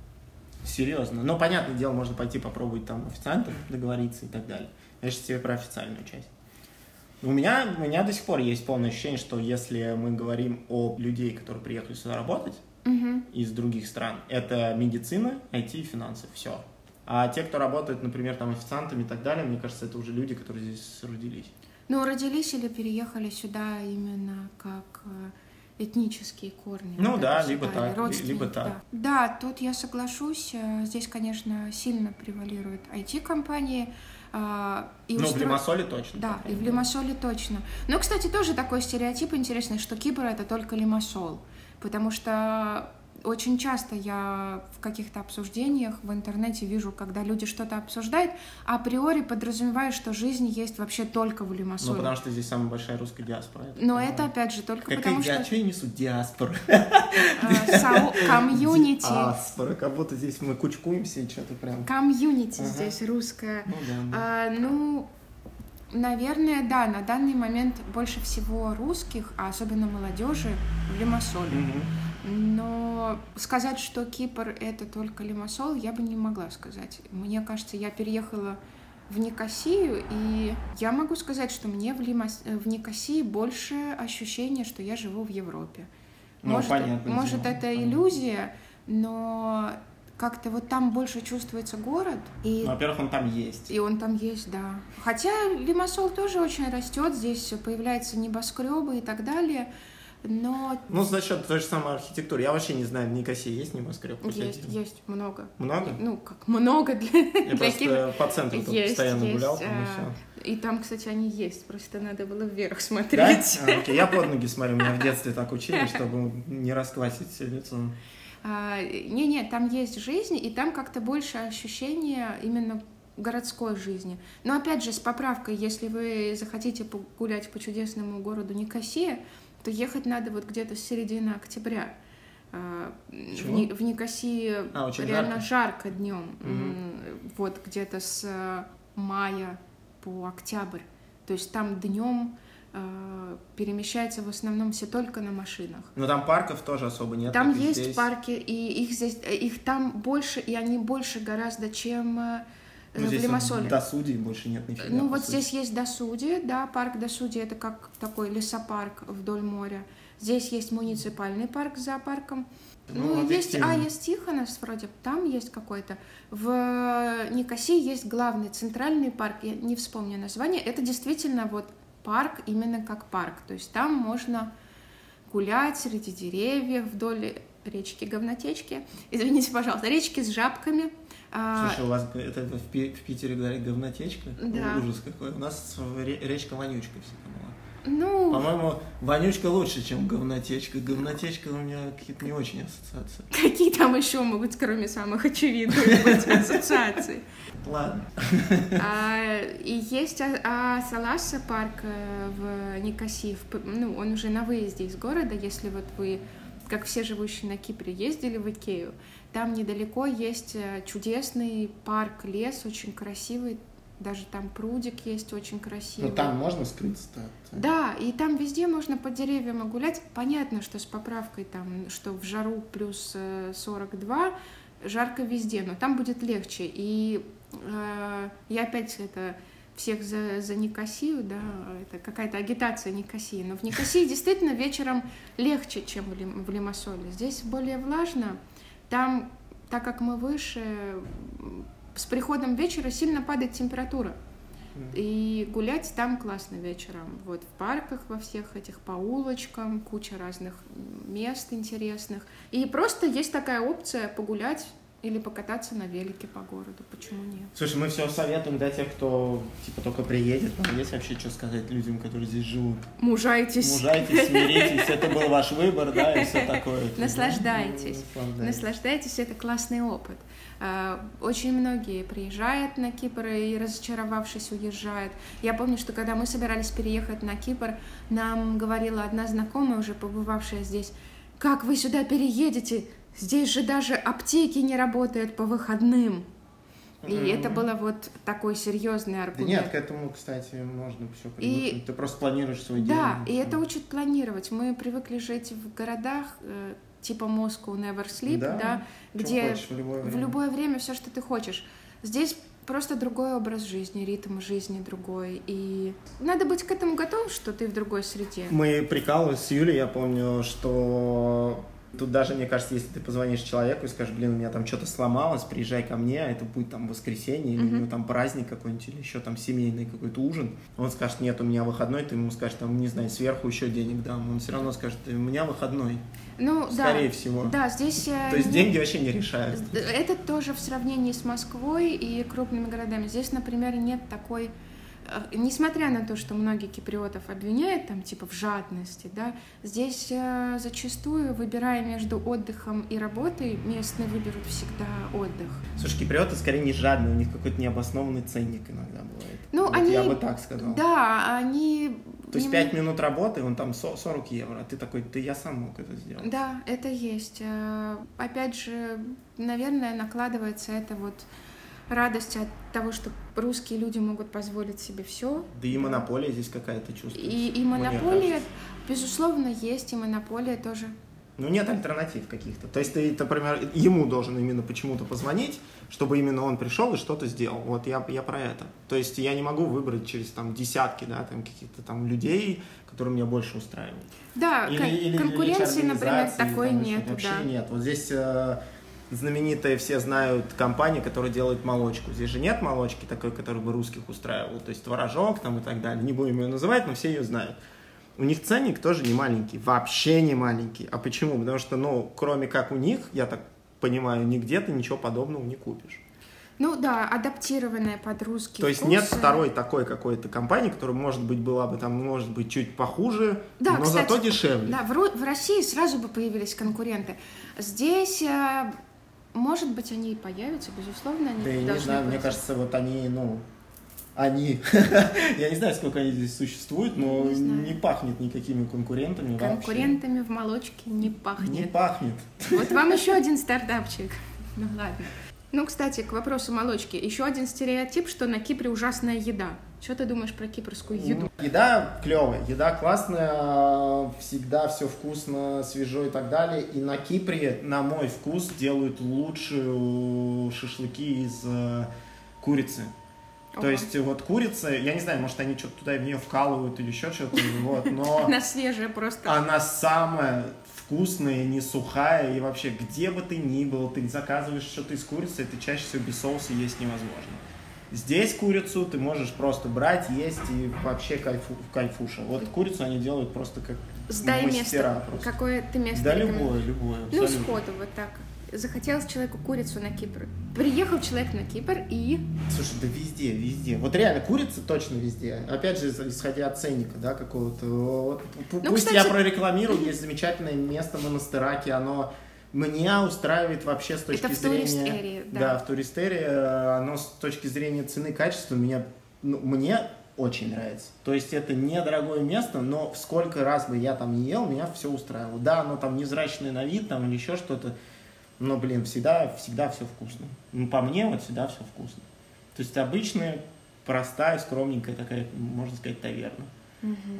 Серьезно. Но, понятное дело, можно пойти попробовать там официантом договориться и так далее. Я же тебе про официальную часть. У меня, у меня до сих пор есть полное ощущение, что если мы говорим о людей, которые приехали сюда работать Мгм. из других стран, это медицина, IT и финансы. Все. А те, кто работает, например, там официантами и так далее, мне кажется, это уже люди, которые здесь родились. Ну, родились или переехали сюда именно как э, этнические корни. Ну да, либо так, либо так. Да. Да, тут я соглашусь. э, Здесь, конечно, сильно превалируют IT-компании. э, и ну, в устро- Лимассоле точно. Да, и в. Лимассоле точно. Но, кстати, тоже такой стереотип интересный, что Кипр это только Лимассол. Потому что очень часто я в каких-то обсуждениях в интернете вижу, когда люди что-то обсуждают, а априори подразумевают, что жизнь есть вообще только в Ну, Лимассоле. потому что здесь самая большая русская диаспора. я Но понимаю. это, опять же, только Какая потому а что я несу диаспору? сау- комьюнити, Диаспора, как будто здесь мы кучкуемся и что-то прям... комьюнити здесь русское. Ну. А, ну, наверное, да, на данный момент больше всего русских, а особенно молодежи, в Лимассоле. Но сказать, что Кипр это только Лимассол, я бы не могла сказать. Мне кажется, я переехала в Никосию, и я могу сказать, что мне в, Лимас... в Никосии больше ощущение, что я живу в Европе. Ну, может, понятное может дело, это понятно. иллюзия, но как-то вот там больше чувствуется город, и, Ну, во-первых, он там есть. и он там есть, да. Хотя Лимассол тоже очень растет, здесь появляются небоскребы и так далее, но Ну, за счет той же самой архитектуры. Я вообще не знаю, в Никосии есть небоскреб? хоть Есть, есть много. Много? Ну, как много для, Я для просто Кипра. по центру тут Есть, постоянно есть, гулял, там и а, все. И там, кстати, они есть, просто надо было вверх Да? смотреть. А, окей, я под ноги смотрю, меня в детстве так учили, чтобы не расквасить лицо. А, Не-не, там есть жизнь, и там как-то больше ощущения именно городской жизни. Но опять же, с поправкой, если вы захотите погулять по чудесному городу Никосия, то ехать надо вот где-то с середины октября. А, В, Чего? Ни- в Никосии А, очень реально жарко. жарко, днем. Мгм. Вот где-то с э, мая по октябрь. То есть там днем перемещаются в основном все только на машинах. Но там парков тоже особо нет. Там есть здесь. парки, и их здесь, э, их там больше, и они больше гораздо, чем э, Ну, в Лимассоле. до судей больше нет нифига. Ну вот сути. здесь есть Досуди, да, парк Досуди, это как такой лесопарк вдоль моря. Здесь есть муниципальный парк с зоопарком. Ну, Ну, есть объективно. Айес Тихонос вроде, там есть какой-то. В Никосии есть главный центральный парк, я не вспомню название. Это действительно вот парк именно как парк. То есть там можно гулять среди деревьев вдоль речки Говнотечки. Извините, пожалуйста, речки с жабками. А, Слушай, у вас это в, Пи- в Питере говорят говнотечка? Да. Ужас какой. У нас ре- речка вонючка всегда была. Ну, По-моему, вонючка лучше, чем говнотечка. Говнотечка у меня какие-то не очень ассоциации. какие там еще могут, кроме самых очевидных, быть ассоциаций? Ладно. А, и есть а, а Саласа парк э, в Никосии, в П- ну, он уже на выезде из города, если вот вы, как все живущие на Кипре, ездили в Икею, там недалеко есть э, чудесный парк, лес очень красивый, даже там прудик есть очень красивый. Ну там можно скрыться-то. от- Да, и там везде можно по деревьям гулять. Понятно, что с поправкой там, что в жару плюс э, 42, жарко везде, но там будет легче. И э, я опять это всех за, за Никосию, да, это какая-то агитация Никосии. Но в Никосии действительно вечером легче, чем в, Лим- в Лимассоле. Здесь более влажно. Там, так как мы выше, с приходом вечера сильно падает температура. И гулять там классно вечером. Вот в парках во всех этих, по улочкам, куча разных мест интересных. И просто есть такая опция погулять или покататься на велике по городу. Почему нет? Слушай, мы все советуем для тех, кто типа только приедет. Нам есть вообще что сказать людям, которые здесь живут? Мужайтесь. Мужайтесь, смиритесь, это был ваш выбор, да, и все такое. типа. Наслаждайтесь. Наслаждайтесь. Наслаждайтесь, это классный опыт. А, Очень многие приезжают на Кипр и, разочаровавшись, уезжают. Я помню, что когда мы собирались переехать на Кипр, нам говорила одна знакомая, уже побывавшая здесь, как вы сюда переедете? Здесь же даже аптеки не работают по выходным. И Мгм. это было вот такой серьезный Да аргумент. нет, к этому, кстати, можно все привыкнуть. Ты просто планируешь свой день. Да, и это учит планировать. Мы привыкли жить в городах э, типа Moscow Never Sleep, Да, да, где хочешь в любое в время. любое время все, что ты хочешь. Здесь просто другой образ жизни, ритм жизни другой. И надо быть к этому готовым, что ты в другой среде. Мы прикалывались с Юлей, я помню, что тут даже, мне кажется, если ты позвонишь человеку и скажешь, блин, у меня там что-то сломалось, приезжай ко мне, а это будет там воскресенье, или Мгм. ну, там праздник какой-нибудь, или еще там семейный какой-то ужин, он скажет, нет, у меня выходной, ты ему скажешь, там, не знаю, сверху еще денег дам, он все равно скажет, у меня выходной, Ну, скорее да. всего. Да, здесь... э, То есть деньги вообще не решают. Это тоже в сравнении с Москвой и крупными городами. Здесь, например, нет такой... э, Несмотря на то, что многие киприотов обвиняют там типа в жадности, да, здесь э, зачастую, выбирая между отдыхом и работой, местные выберут всегда отдых. Слушай, киприоты скорее не жадные, у них какой-то необоснованный ценник иногда бывает. Ну, Вот они... Я бы так сказал. Да, они... То есть 5 минут работы, он там со- 40 евро, а ты такой, да я сам мог это сделать. Да, это есть. Э, Опять же, наверное, накладывается это вот радость от того, что русские люди могут позволить себе все. Да и монополия здесь какая-то чувствуется. И, и монополия, безусловно, есть, и монополия тоже. Ну, нет альтернатив каких-то. То есть ты, например, ему должен именно почему-то позвонить, чтобы именно он пришел и что-то сделал. Вот я, я про это. То есть я не могу выбрать через там десятки, да, там каких-то там людей, которые меня больше устраивают. Да, Или- кон- или- или конкуренции, например, организации, такой нет, Вообще да. нет. Вот здесь э, знаменитые все знают компания, которая делает молочку. Здесь же нет молочки такой, которая бы русских устраивала. То есть творожок там и так далее. Не будем ее называть, но все ее знают. У них ценник тоже не маленький, вообще не маленький. А почему? Потому что, ну, кроме как у них, я так понимаю, нигде ты ничего подобного не купишь. Ну да, адаптированная под русский То есть вкус. нет второй такой какой-то компании, которая, может быть, была бы там, может быть, чуть похуже, Да, но кстати, зато дешевле. Да, в, в России сразу бы появились конкуренты. Здесь, э, может быть, они и появятся, безусловно, они Да я не знаю, мне быть. кажется, вот они, ну, они, я не знаю, сколько они здесь существуют, но Не не пахнет никакими конкурентами вообще. Конкурентами в молочке не Не пахнет. пахнет. Вот вам еще один стартапчик. Ну ладно. Ну, кстати, к вопросу молочки. Еще один стереотип, что на Кипре ужасная еда. Что ты думаешь про кипрскую еду? Еда клевая, еда классная, всегда все вкусно, свежо и так далее. И на Кипре, на мой вкус, делают лучшие шашлыки из э, курицы. То Ого. есть вот курица, я не знаю, может они что-то туда в нее вкалывают или еще что-то, вот, но Она свежая просто. она самая вкусная, не сухая, и вообще, где бы ты ни был, ты заказываешь что-то из курицы, это чаще всего без соуса есть невозможно. Здесь курицу ты можешь просто брать, есть и вообще кайфу, кайфуша. Вот курицу они делают просто как Сдай мастера место. просто. Какое ты место Да любое, любое. Ну, абсолютно. сходу, вот так. захотелось человеку курицу на Кипр. Приехал человек на Кипр и... Слушай, да везде, везде. Вот реально, курица точно везде. Опять же, исходя от ценника, да, какого-то. Вот, ну, пусть кстати... я прорекламирую, есть замечательное место в Монастыраке, оно меня устраивает вообще с точки Это в зрения... да. да, в туристерии. Оно с точки зрения цены, качества меня, ну, мне очень нравится. То есть это недорогое место, но сколько раз бы я там не ел, меня все устраивало. Да, оно там незрачное на вид, там или еще что-то, но, блин, всегда, всегда все вкусно. Ну, по мне вот всегда все вкусно. То есть обычная, простая, скромненькая такая, можно сказать, таверна.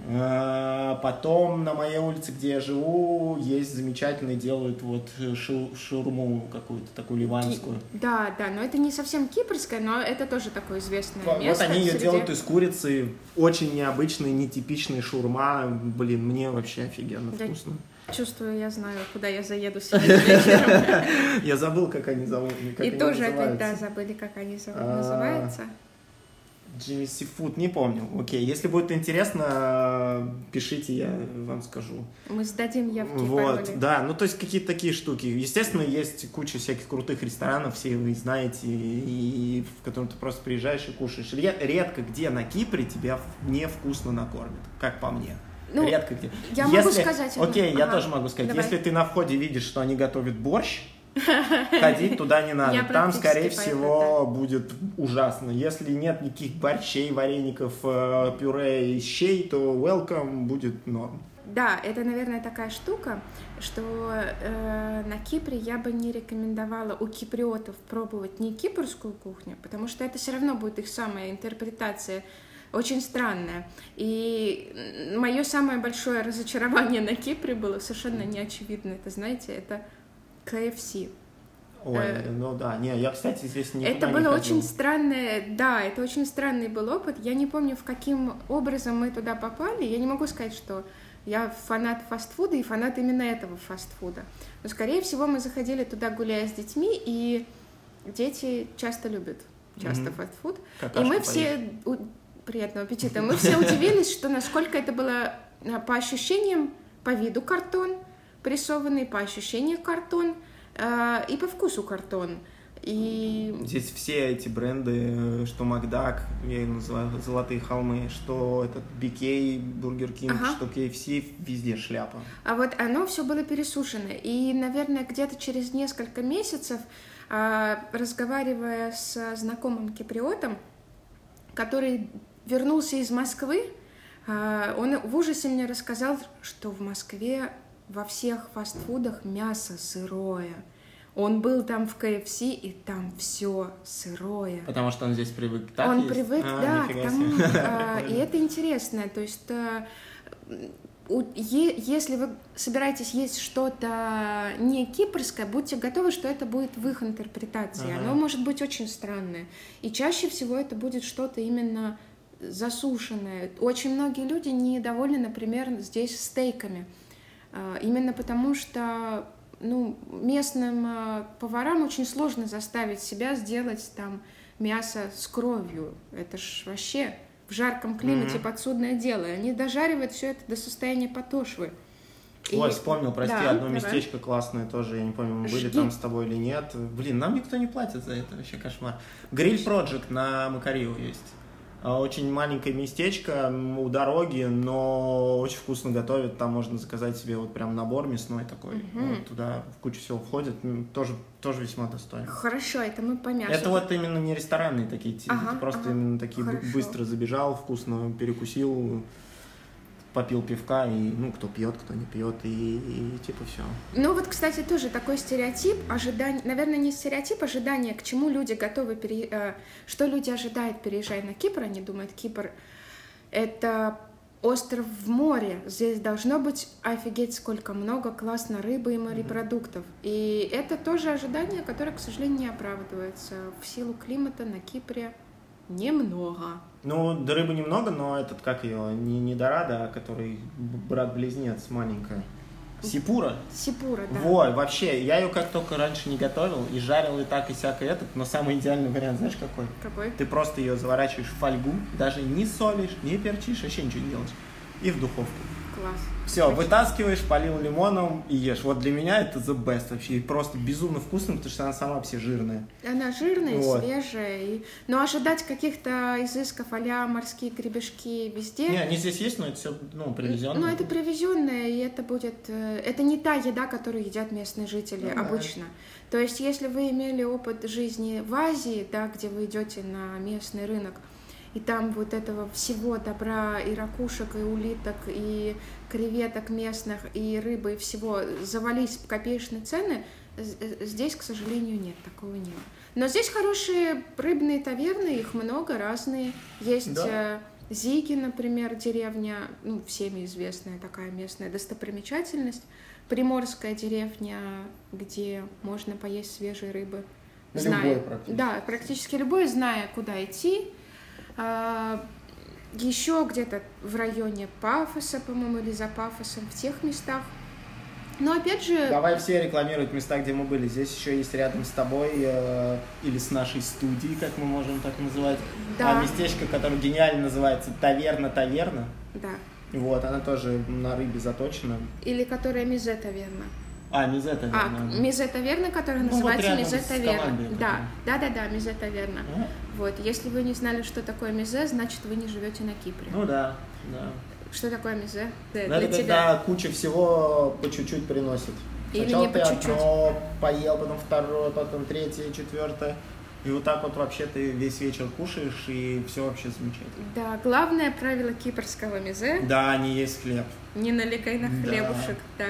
А, потом на моей улице, где я живу, есть замечательные, делают вот шу шаурму какую-то такую ливанскую. Да, да, но это не совсем кипрская, но это тоже такое известное вот, место. Вот они ее среди... делают из курицы, очень необычные, нетипичные шаурма. Блин, мне вообще офигенно да. вкусно. Чувствую, я знаю, куда я заеду сегодня вечером. Я забыл, как они зовут. И тоже опять, да, забыли, как они а, называются. Джимми Сифуд, не помню. Окей, если будет интересно, пишите, я вам скажу. Мы сдадим явки, Вот, пароли. да, ну то есть какие-то такие штуки. Естественно, есть куча всяких крутых ресторанов, все вы знаете, и, в котором ты просто приезжаешь и кушаешь. Редко где на Кипре тебя невкусно накормят, как по мне. Ну, Редко где. Я если... могу сказать. Окей, ага. я тоже могу сказать. Давай. Если ты на входе видишь, что они готовят борщ, ходить туда не надо. Там, скорее всего, будет ужасно. Если нет никаких борщей, вареников, э, пюре и щей, то welcome будет норм. Да, это, наверное, такая штука, что э, на Кипре я бы не рекомендовала у киприотов пробовать не кипрскую кухню, потому что это все равно будет их самая интерпретация очень странная. И мое самое большое разочарование на Кипре было совершенно неочевидно. Это, знаете, это KFC. Ой, э, ну да, не, я, кстати, здесь не Это было очень странное, да, это очень странный был опыт. Я не помню, в каким образом мы туда попали. Я не могу сказать, что я фанат фастфуда и фанат именно этого фастфуда. Но, скорее всего, мы заходили туда, гуляя с детьми, и дети часто любят часто mm-hmm. фастфуд. И мы все... У... Приятного аппетита. Мы все удивились, что насколько это было а, по ощущениям, по виду картон, прессованный, по ощущению картон э, и по вкусу картон. И... Здесь все эти бренды, что Макдак, я их называю Золотые холмы, что этот BK, Бургер Кинг, ага. что KFC, везде шляпа. А вот оно все было пересушено. И, наверное, где-то через несколько месяцев, э, разговаривая с знакомым киприотом, который вернулся из Москвы, э, он в ужасе мне рассказал, что в Москве во всех фастфудах мясо сырое. Он был там в КФС, и там все сырое. Потому что он здесь привык так Он есть? привык, а, да, к тому. А, и это интересно. То есть а, у, е, если вы собираетесь есть что-то не кипрское, будьте готовы, что это будет в их интерпретации. Ага. Оно может быть очень странное. И чаще всего это будет что-то именно засушенное. Очень многие люди недовольны, например, здесь стейками. А, именно потому что ну, местным а, поварам очень сложно заставить себя сделать там мясо с кровью. Это ж вообще в жарком климате mm-hmm. подсудное дело. Они дожаривают все это до состояния потошвы. И... Ой, вспомнил, прости, да, одно давай. местечко классное тоже, я не помню, мы были там с тобой или нет. Блин, нам никто не платит за это, вообще кошмар. Гриль Project на Макарио есть. А, очень маленькое местечко у дороги, но очень вкусно готовят. Там можно заказать себе вот прям набор мясной такой. Угу. Вот туда в кучу всего входит. Тоже, тоже весьма достойно. Хорошо, это мы помяшем. Это вот именно не ресторанные такие, ага, просто ага. именно такие Хорошо. быстро забежал, вкусно перекусил попил пивка, и, ну, кто пьет, кто не пьет, и, и типа все. Ну, вот, кстати, тоже такой стереотип, ожидание, наверное, не стереотип, ожидание, к чему люди готовы, пере... Э, что люди ожидают, переезжая на Кипр, они думают, Кипр — это остров в море, здесь должно быть офигеть сколько много классно рыбы и морепродуктов. И это тоже ожидание, которое, к сожалению, не оправдывается. В силу климата на Кипре немного. Ну, до рыбы немного, но этот, как ее, не, не Дорадо, а который брат-близнец маленькая. Сипура? Сипура, да. Вот, вообще, я ее как только раньше не готовил, и жарил и так, и всякое этот, но самый идеальный вариант, знаешь какой? Какой? Ты просто ее заворачиваешь в фольгу, даже не солишь, не перчишь, вообще ничего не делаешь, и в духовку. Класс. Все, вытаскиваешь, полил лимоном и ешь. Вот для меня это the best вообще. И просто безумно вкусно, потому что она сама все жирная. Она жирная, Вот. свежая. И... Но ожидать каких-то изысков а морские гребешки везде... Не, они здесь есть, но это все, ну, привезенное. Ну, это привезенное, и это будет... э, Это не та еда, которую едят местные жители Ну да. обычно. То есть, если вы имели опыт жизни в Азии, да, где вы идете на местный рынок, и там вот этого всего добра, и ракушек, и улиток, и креветок местных, и рыбы, и всего завались копеечные цены, э, здесь, к сожалению, нет, такого нет. Но здесь хорошие рыбные таверны, их много, разные. Есть Да. э, Зиги, например, деревня, ну, всеми известная такая местная достопримечательность. Приморская деревня, где можно поесть свежей рыбы. Любой практически. Да, практически любой, зная, куда идти. Еще где-то в районе Пафоса, по-моему, или за Пафосом, в тех местах. Но опять же, Давай все рекламируют места, где мы были. Здесь еще есть рядом с тобой э, или с нашей студией, как мы можем так называть. Да. А местечко, которое гениально называется Таверна Таверна. да, Вот, она тоже на рыбе заточена. или которая Мизе таверна. А, Мизе А, Таверна. Мизе таверна, которая Ну, вот называется рядом Мизе таверна. Да, да, да, да, Мизе таверна. Ну, Вот, если вы не знали, что такое мизе, значит, вы не живете на Кипре. Ну да, да. Что такое мизе? Да, для это тебя. когда куча всего по чуть-чуть приносит. Или Сначала не по чуть-чуть. одно поел, потом второе, потом третье, четвертое. И вот так вот вообще ты весь вечер кушаешь, и все вообще замечательно. Да, главное правило кипрского мизе Да, не есть хлеб. – не налегай на Да. хлебушек, да.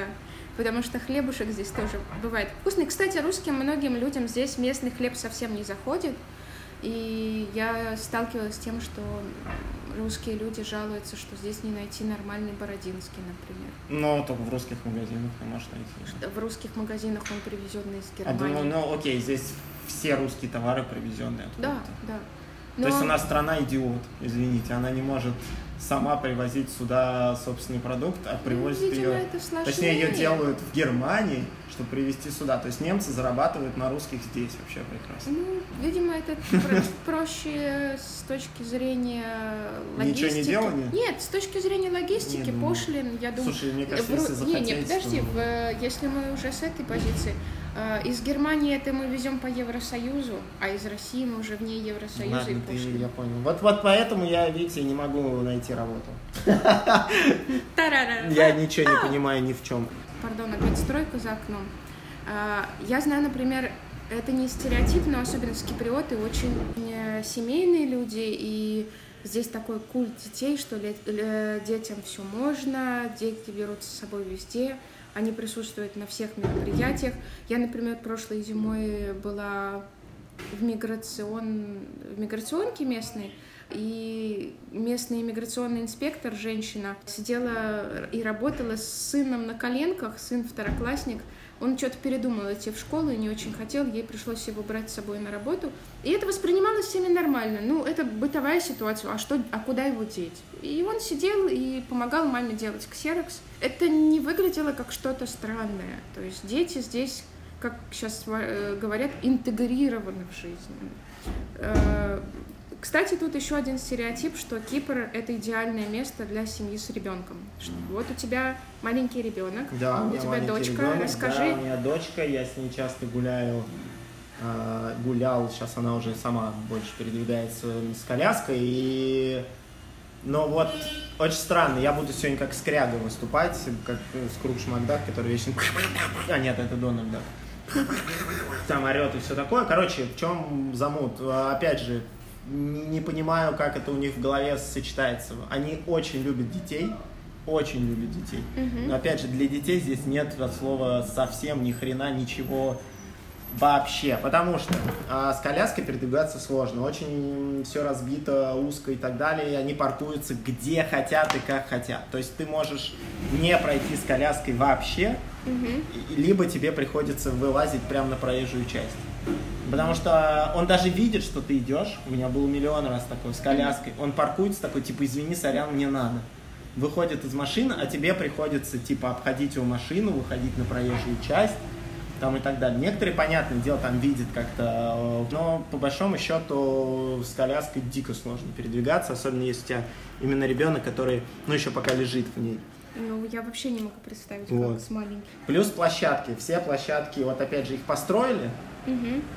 Потому что хлебушек здесь тоже бывает вкусный. Кстати, русским многим людям здесь местный хлеб совсем не заходит. И я сталкивалась с тем, что русские люди жалуются, что здесь не найти нормальный бородинский, например. Но только в русских магазинах ты можешь найти. В русских магазинах он привезенный из А Германии. думаю, ну окей, здесь все русские товары привезенные Да, да. То есть Но- у нас страна идиот, извините, она не может сама привозить сюда собственный продукт, а привозит Ну, видимо, ее... Точнее, ее делают в Германии, чтобы привезти сюда. То есть немцы зарабатывают на русских здесь вообще прекрасно. Ну, видимо, это про- проще с точки зрения логистики. Ничего не делания? Нет, с точки зрения логистики, Не думаю. пошлин, я думаю... Слушай, мне кажется, в Ру- если не, не, захотеть, подожди, то- в- если мы уже с этой позиции, э, из Германии это мы везем по Евросоюзу, а из России мы уже вне Евросоюза и Ладно, ты, я понял. Вот, вот поэтому я, видите, не могу найти работу. Я ничего не понимаю ни в чем. Пардон, опять стройка за окном. А, Я знаю, например, это не стереотип, но особенность киприоты очень э, семейные люди, и здесь такой культ детей, что детям все можно, дети берут с собой везде, они присутствуют на всех мероприятиях. Я, например, прошлой зимой была в, миграцион... в миграционке местной, и местный иммиграционный инспектор, женщина, сидела и работала с сыном на коленках, сын второклассник. Он что-то передумал идти в школу и не очень хотел, ей пришлось его брать с собой на работу. И это воспринималось всеми нормально. Ну, это бытовая ситуация, а, что, а куда его деть? И он сидел и помогал маме делать ксерокс. Это не выглядело как что-то странное. То есть дети здесь, как сейчас э, говорят, интегрированы в жизнь. Кстати, тут еще один стереотип, что Кипр это идеальное место для семьи с ребенком. Что Вот у тебя маленький ребенок, Да, у меня тебя дочка, ребенок, расскажи. Да, у меня дочка, я с ней часто гуляю, а, гулял, сейчас она уже сама больше передвигается с коляской, и... Но вот очень странно, я буду сегодня как скряга выступать, как Скрудж Макдак, который вечно... А нет, это Дональд Дак. Там орет и все такое. Короче, в чем замут? Опять же, не понимаю, как это у них в голове сочетается. Они очень любят детей, очень любят детей. Мгм. Но опять же, для детей здесь нет от слова совсем ни хрена ничего вообще. Потому что а, с коляской передвигаться сложно. Очень все разбито, узко и так далее. И они паркуются где хотят и как хотят. То есть ты можешь не пройти с коляской вообще, и- либо тебе приходится вылазить прямо на проезжую часть. Потому что он даже видит, что ты идешь. У меня был миллион раз такой с коляской. Он паркуется такой, типа, извини, сорян, мне надо. Выходит из машины, а тебе приходится, типа, обходить его машину, выходить на проезжую часть, там и так далее. Некоторые, понятное дело, там видят как-то, э, но по большому счету с коляской дико сложно передвигаться, особенно если у тебя именно ребенок, который, ну, еще пока лежит в ней. Ну, я вообще не могу представить, Вот. как с маленьким. Плюс площадки. Все площадки, вот опять же, их построили.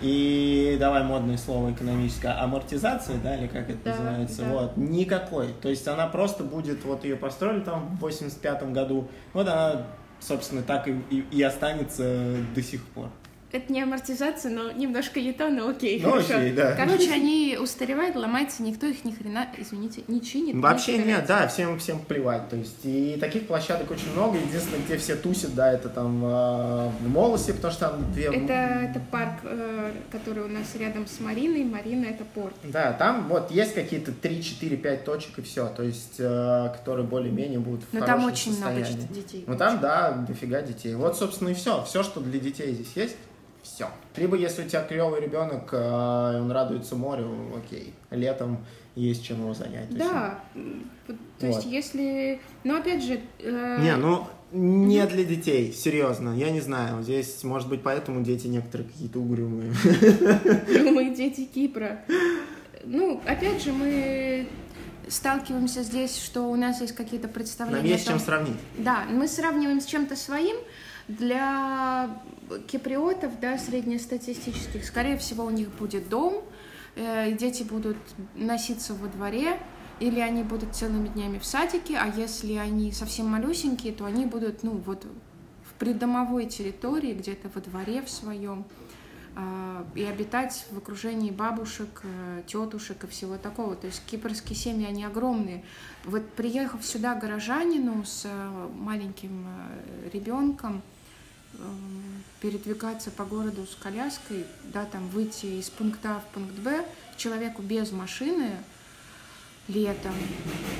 И давай модное слово экономическая амортизация, да, или как это Да, называется, да. вот, никакой. То есть она просто будет, вот ее построили там в 85 году, вот она, собственно, так и, и- и останется до сих пор. Это не амортизация, но немножко не то, но окей, Ну, хорошо. окей, да. Короче, они устаревают, ломаются, никто их ни хрена, извините, не чинит. не Вообще собирается. нет, да, всем, всем плевать. То есть, и таких площадок очень много. Единственное, где все тусят, да, это там э, в Молосе, потому что там две... Это, это парк, э, который у нас рядом с Мариной. Марина — это порт. Да, там вот есть какие-то 3, 4, 5 точек и все, то есть, э, которые более-менее будут в Но там очень много состоянии. чет- детей. Ну там, да, дофига детей. Вот, собственно, и все. Все, что для детей здесь есть, все. Либо если у тебя клевый ребенок, э, он радуется морю, окей. Летом есть чем его занять. Да, то Вот. есть если... Но опять же... э, Не, ну не для детей, серьезно, я не знаю. Здесь, может быть, поэтому дети некоторые какие-то угрюмые. Мы дети Кипра. Ну, опять же, мы сталкиваемся здесь, что у нас есть какие-то представления. Нам есть том- чем сравнить. Да, мы сравниваем с чем-то своим. Для киприотов, да, среднестатистических, скорее всего, у них будет дом, э, дети будут носиться во дворе, или они будут целыми днями в садике, а если они совсем малюсенькие, то они будут, ну, вот в придомовой территории, где-то во дворе в своем, а, и обитать в окружении бабушек, э, тетушек и всего такого. То есть кипрские семьи, они огромные. Вот приехав сюда горожанину с э, маленьким ребенком, передвигаться по городу с коляской, да, там выйти из пункта А в пункт Б человеку без машины летом,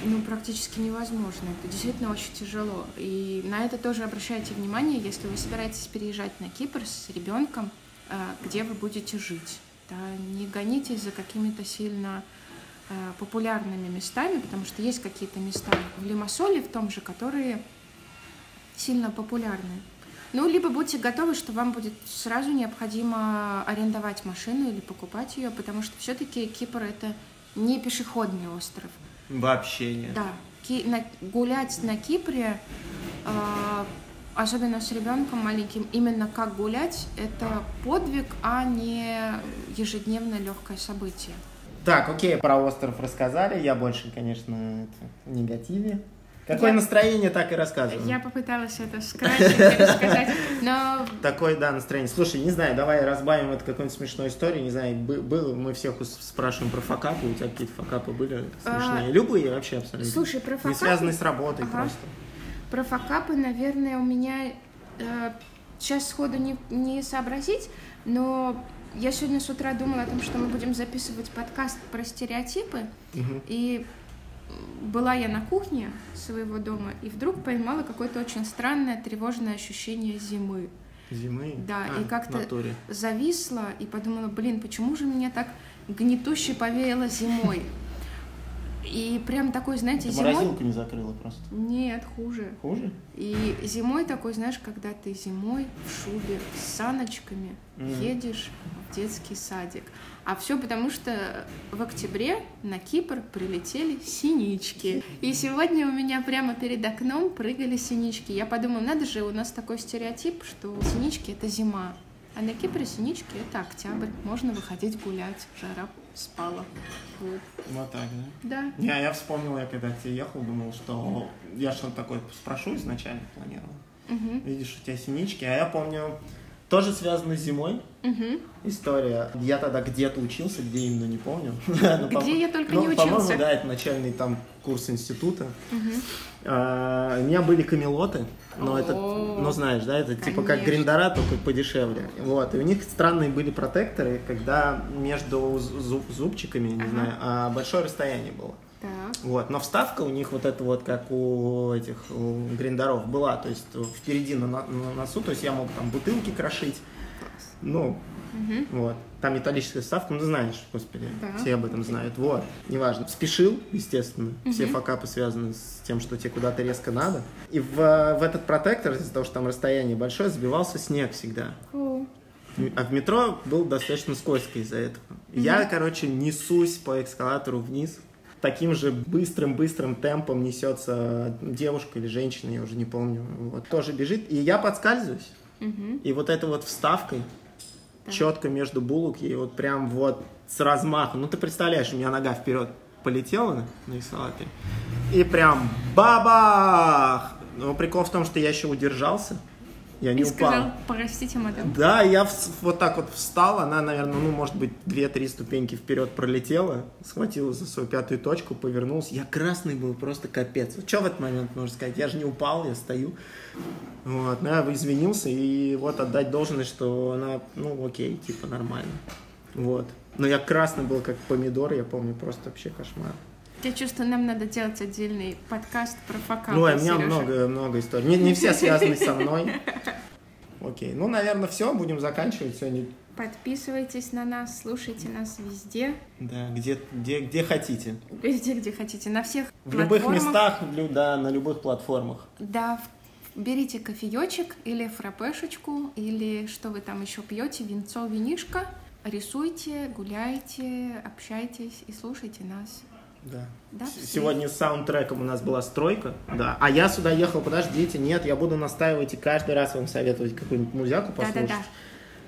ну, практически невозможно. Это действительно очень тяжело. И на это тоже обращайте внимание, если вы собираетесь переезжать на Кипр с ребенком, э, где вы будете жить. Да, не гонитесь за какими-то сильно э, популярными местами, потому что есть какие-то места в Лимассоле в том же, которые сильно популярны. Ну, либо будьте готовы, что вам будет сразу необходимо арендовать машину или покупать ее, потому что все-таки Кипр это не пешеходный остров. Вообще нет. Да, Ки- на- гулять на Кипре, э, особенно с ребенком маленьким, именно как гулять, это подвиг, а не ежедневное легкое событие. Так, окей, про остров рассказали. Я больше, конечно, это, в негативе. Какое Я- настроение, так и рассказываю. Я попыталась это рассказать, но Такое, да, настроение. Слушай, не знаю, давай разбавим это какой-нибудь смешной историей. Не знаю, бы- был, мы всех спрашиваем про факапы. У тебя какие-то факапы были смешные? А, Любые вообще абсолютно. слушай, про Не факапы... связанные с работой Ага. просто. Про факапы, наверное, у меня э, сейчас сходу не, не сообразить, но я сегодня с утра думала о том, что мы будем записывать подкаст про стереотипы, Мгм. и была я на кухне своего дома, и вдруг поймала какое-то очень странное тревожное ощущение зимы. Зимы? Да, А, и как-то-. Зависла и подумала, блин, почему же меня так гнетуще повеяло зимой? И прям такой, знаете, Ты зимой... морозилку не закрыла просто. Нет, хуже. Хуже? И зимой такой, знаешь, когда ты зимой в шубе с саночками Мгм. едешь в детский садик. А все потому, что в октябре на Кипр прилетели синички. И сегодня у меня прямо перед окном прыгали синички. Я подумала, надо же, у нас такой стереотип, что синички это зима. А на Кипре синички это октябрь. Можно выходить гулять, жара спала. Вот. Вот так, да? Да. Не, я вспомнил, я когда к тебе ехал, думал, что я что-то такое спрошу изначально планировал. Мгм. Видишь, у тебя синички, а я помню, тоже связано с зимой Мгм. история. Я тогда где-то учился, где именно, не помню. Ну, по- Где я только ну, не По-моему, учился. да, это начальный там курс института. А, У меня были камелоты, но это, ну знаешь, да, это типа как гриндера, только подешевле. Вот, и у них странные были протекторы, когда между зу- зубчиками, не знаю, а, большое расстояние было. Так. Вот, но вставка у них вот это вот, как у этих у гриндеров была, то есть впереди на, на- на носу, то есть я мог там бутылки крошить, ну, Мгм. вот. Там металлическая вставка, ну ты знаешь, господи, Да. все об этом знают. Вот, неважно. Спешил, естественно. Все Мгм. факапы связаны с тем, что тебе куда-то резко надо. И в, в этот протектор, из-за того, что там расстояние большое, забивался снег всегда. А в метро был достаточно скользко из-за этого. Я, короче, несусь по эскалатору вниз. Таким же быстрым-быстрым темпом несется девушка или женщина, я уже не помню, вот, тоже бежит, и я подскальзываюсь. Мгм. И вот этой вот вставкой Так. четко между булок и вот прям вот с размахом. Ну ты представляешь, у меня нога вперед полетела на, на эскалаторе. И прям бабах! Но прикол в том, что я еще удержался. Я не И упал. сказал, простите, мадам. Да, я вс- вот так вот встал, она, наверное, ну, может быть, 2-3 ступеньки вперед пролетела, схватила за свою пятую точку, повернулся. Я красный был, просто капец. Вот что в этот момент можно сказать? Я же не упал, я стою. Вот, ну, я извинился, и вот отдать должность, что она, ну, окей, типа, нормально. Вот. Но я красный был, как помидор, я помню, просто вообще кошмар. Я чувствую, нам надо делать отдельный подкаст про факапы, Ну, у меня много, много историй. Не, не все связаны со мной. Окей, ну, наверное, все, будем заканчивать сегодня. Подписывайтесь на нас, слушайте нас везде, Да, где, где, где хотите. везде, где хотите, на всех В любых местах, да, на любых платформах. Да, берите кофеечек или фрапешечку, или что вы там еще пьете, винцо, винишко, рисуйте, гуляйте, общайтесь и слушайте нас. Да. Да. Сегодня с саундтреком у нас была стройка, да. А я сюда ехал, подождите, нет, я буду настаивать и каждый раз вам советовать какую-нибудь музяку послушать. Да-да-да.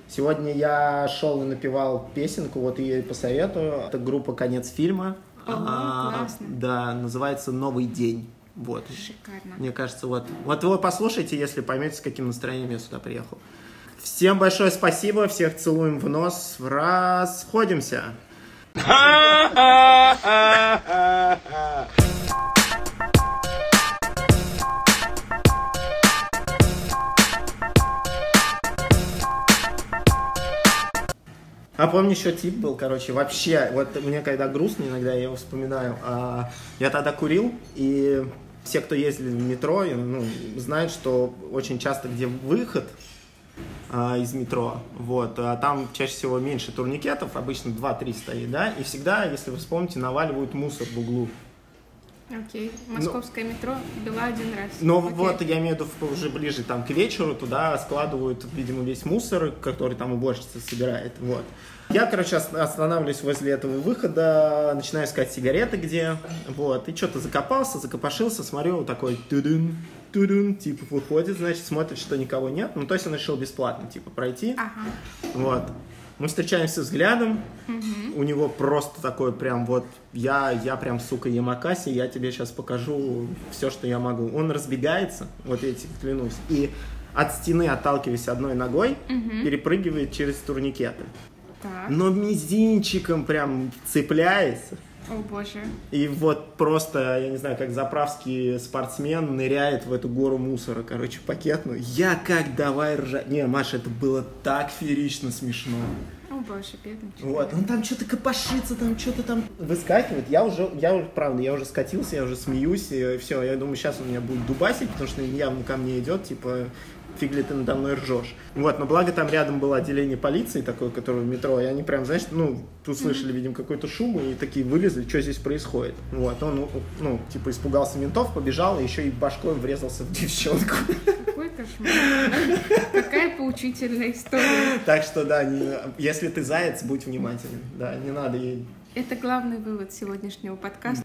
Сегодня я шел и напевал песенку, вот ее и посоветую. Это группа «Конец фильма». О, классно. Да, называется «Новый день». Вот. Шикарно. Мне кажется, вот. Вот вы послушайте, если поймете, с каким настроением я сюда приехал. Всем большое спасибо, всех целуем в нос, расходимся. А помню, еще тип был, короче, вообще, вот мне когда грустно, иногда я его вспоминаю, а, я тогда курил, и все, кто ездили в метро, ну, знают, что очень часто, где выход из метро, вот, а там чаще всего меньше турникетов, обычно 2-3 стоит, да, и всегда, если вы вспомните, наваливают мусор в углу. Окей. Московское метро была один раз. Окей. Ну, вот я имею в виду уже ближе там к вечеру туда складывают, видимо, весь мусор, который там уборщица собирает. Вот. Я, короче, ос- останавливаюсь возле этого выхода, начинаю искать сигареты где, вот, и что-то закопался, закопошился, смотрю, вот такой тудун, тудун, типа выходит, значит, смотрит, что никого нет, ну, то есть он решил бесплатно, типа, пройти, Ага. вот. Мы встречаемся взглядом, Мгм. у него просто такой прям вот, я, я прям, сука, Ямакаси, я тебе сейчас покажу все, что я могу. Он разбегается, вот я тебе клянусь, и от стены, отталкиваясь одной ногой, Мгм. перепрыгивает через турникеты. Так. Но мизинчиком прям цепляется. О боже. И вот просто, я не знаю, как заправский спортсмен ныряет в эту гору мусора, короче, пакетную. Я как давай ржать. Не, Маша, это было так феерично смешно. О боже, бедный Вот, он там что-то копошится, там что-то там выскакивает. Я уже, я уже, правда, я уже скатился, я уже смеюсь, и все, я думаю, сейчас он меня будет дубасить, потому что явно ко мне идет, типа, фиг ли ты надо мной ржешь. Вот, но благо там рядом было отделение полиции такое, которое в метро, и они прям, знаешь, ну, тут слышали, видимо, какой-то шум, и такие вылезли, что здесь происходит. Вот, он, ну, типа, испугался ментов, побежал, и еще и башкой врезался в девчонку. Какой кошмар. Какая поучительная история. Так что, да, не- если ты заяц, будь внимателен. Да, не надо ей Это главный вывод сегодняшнего подкаста.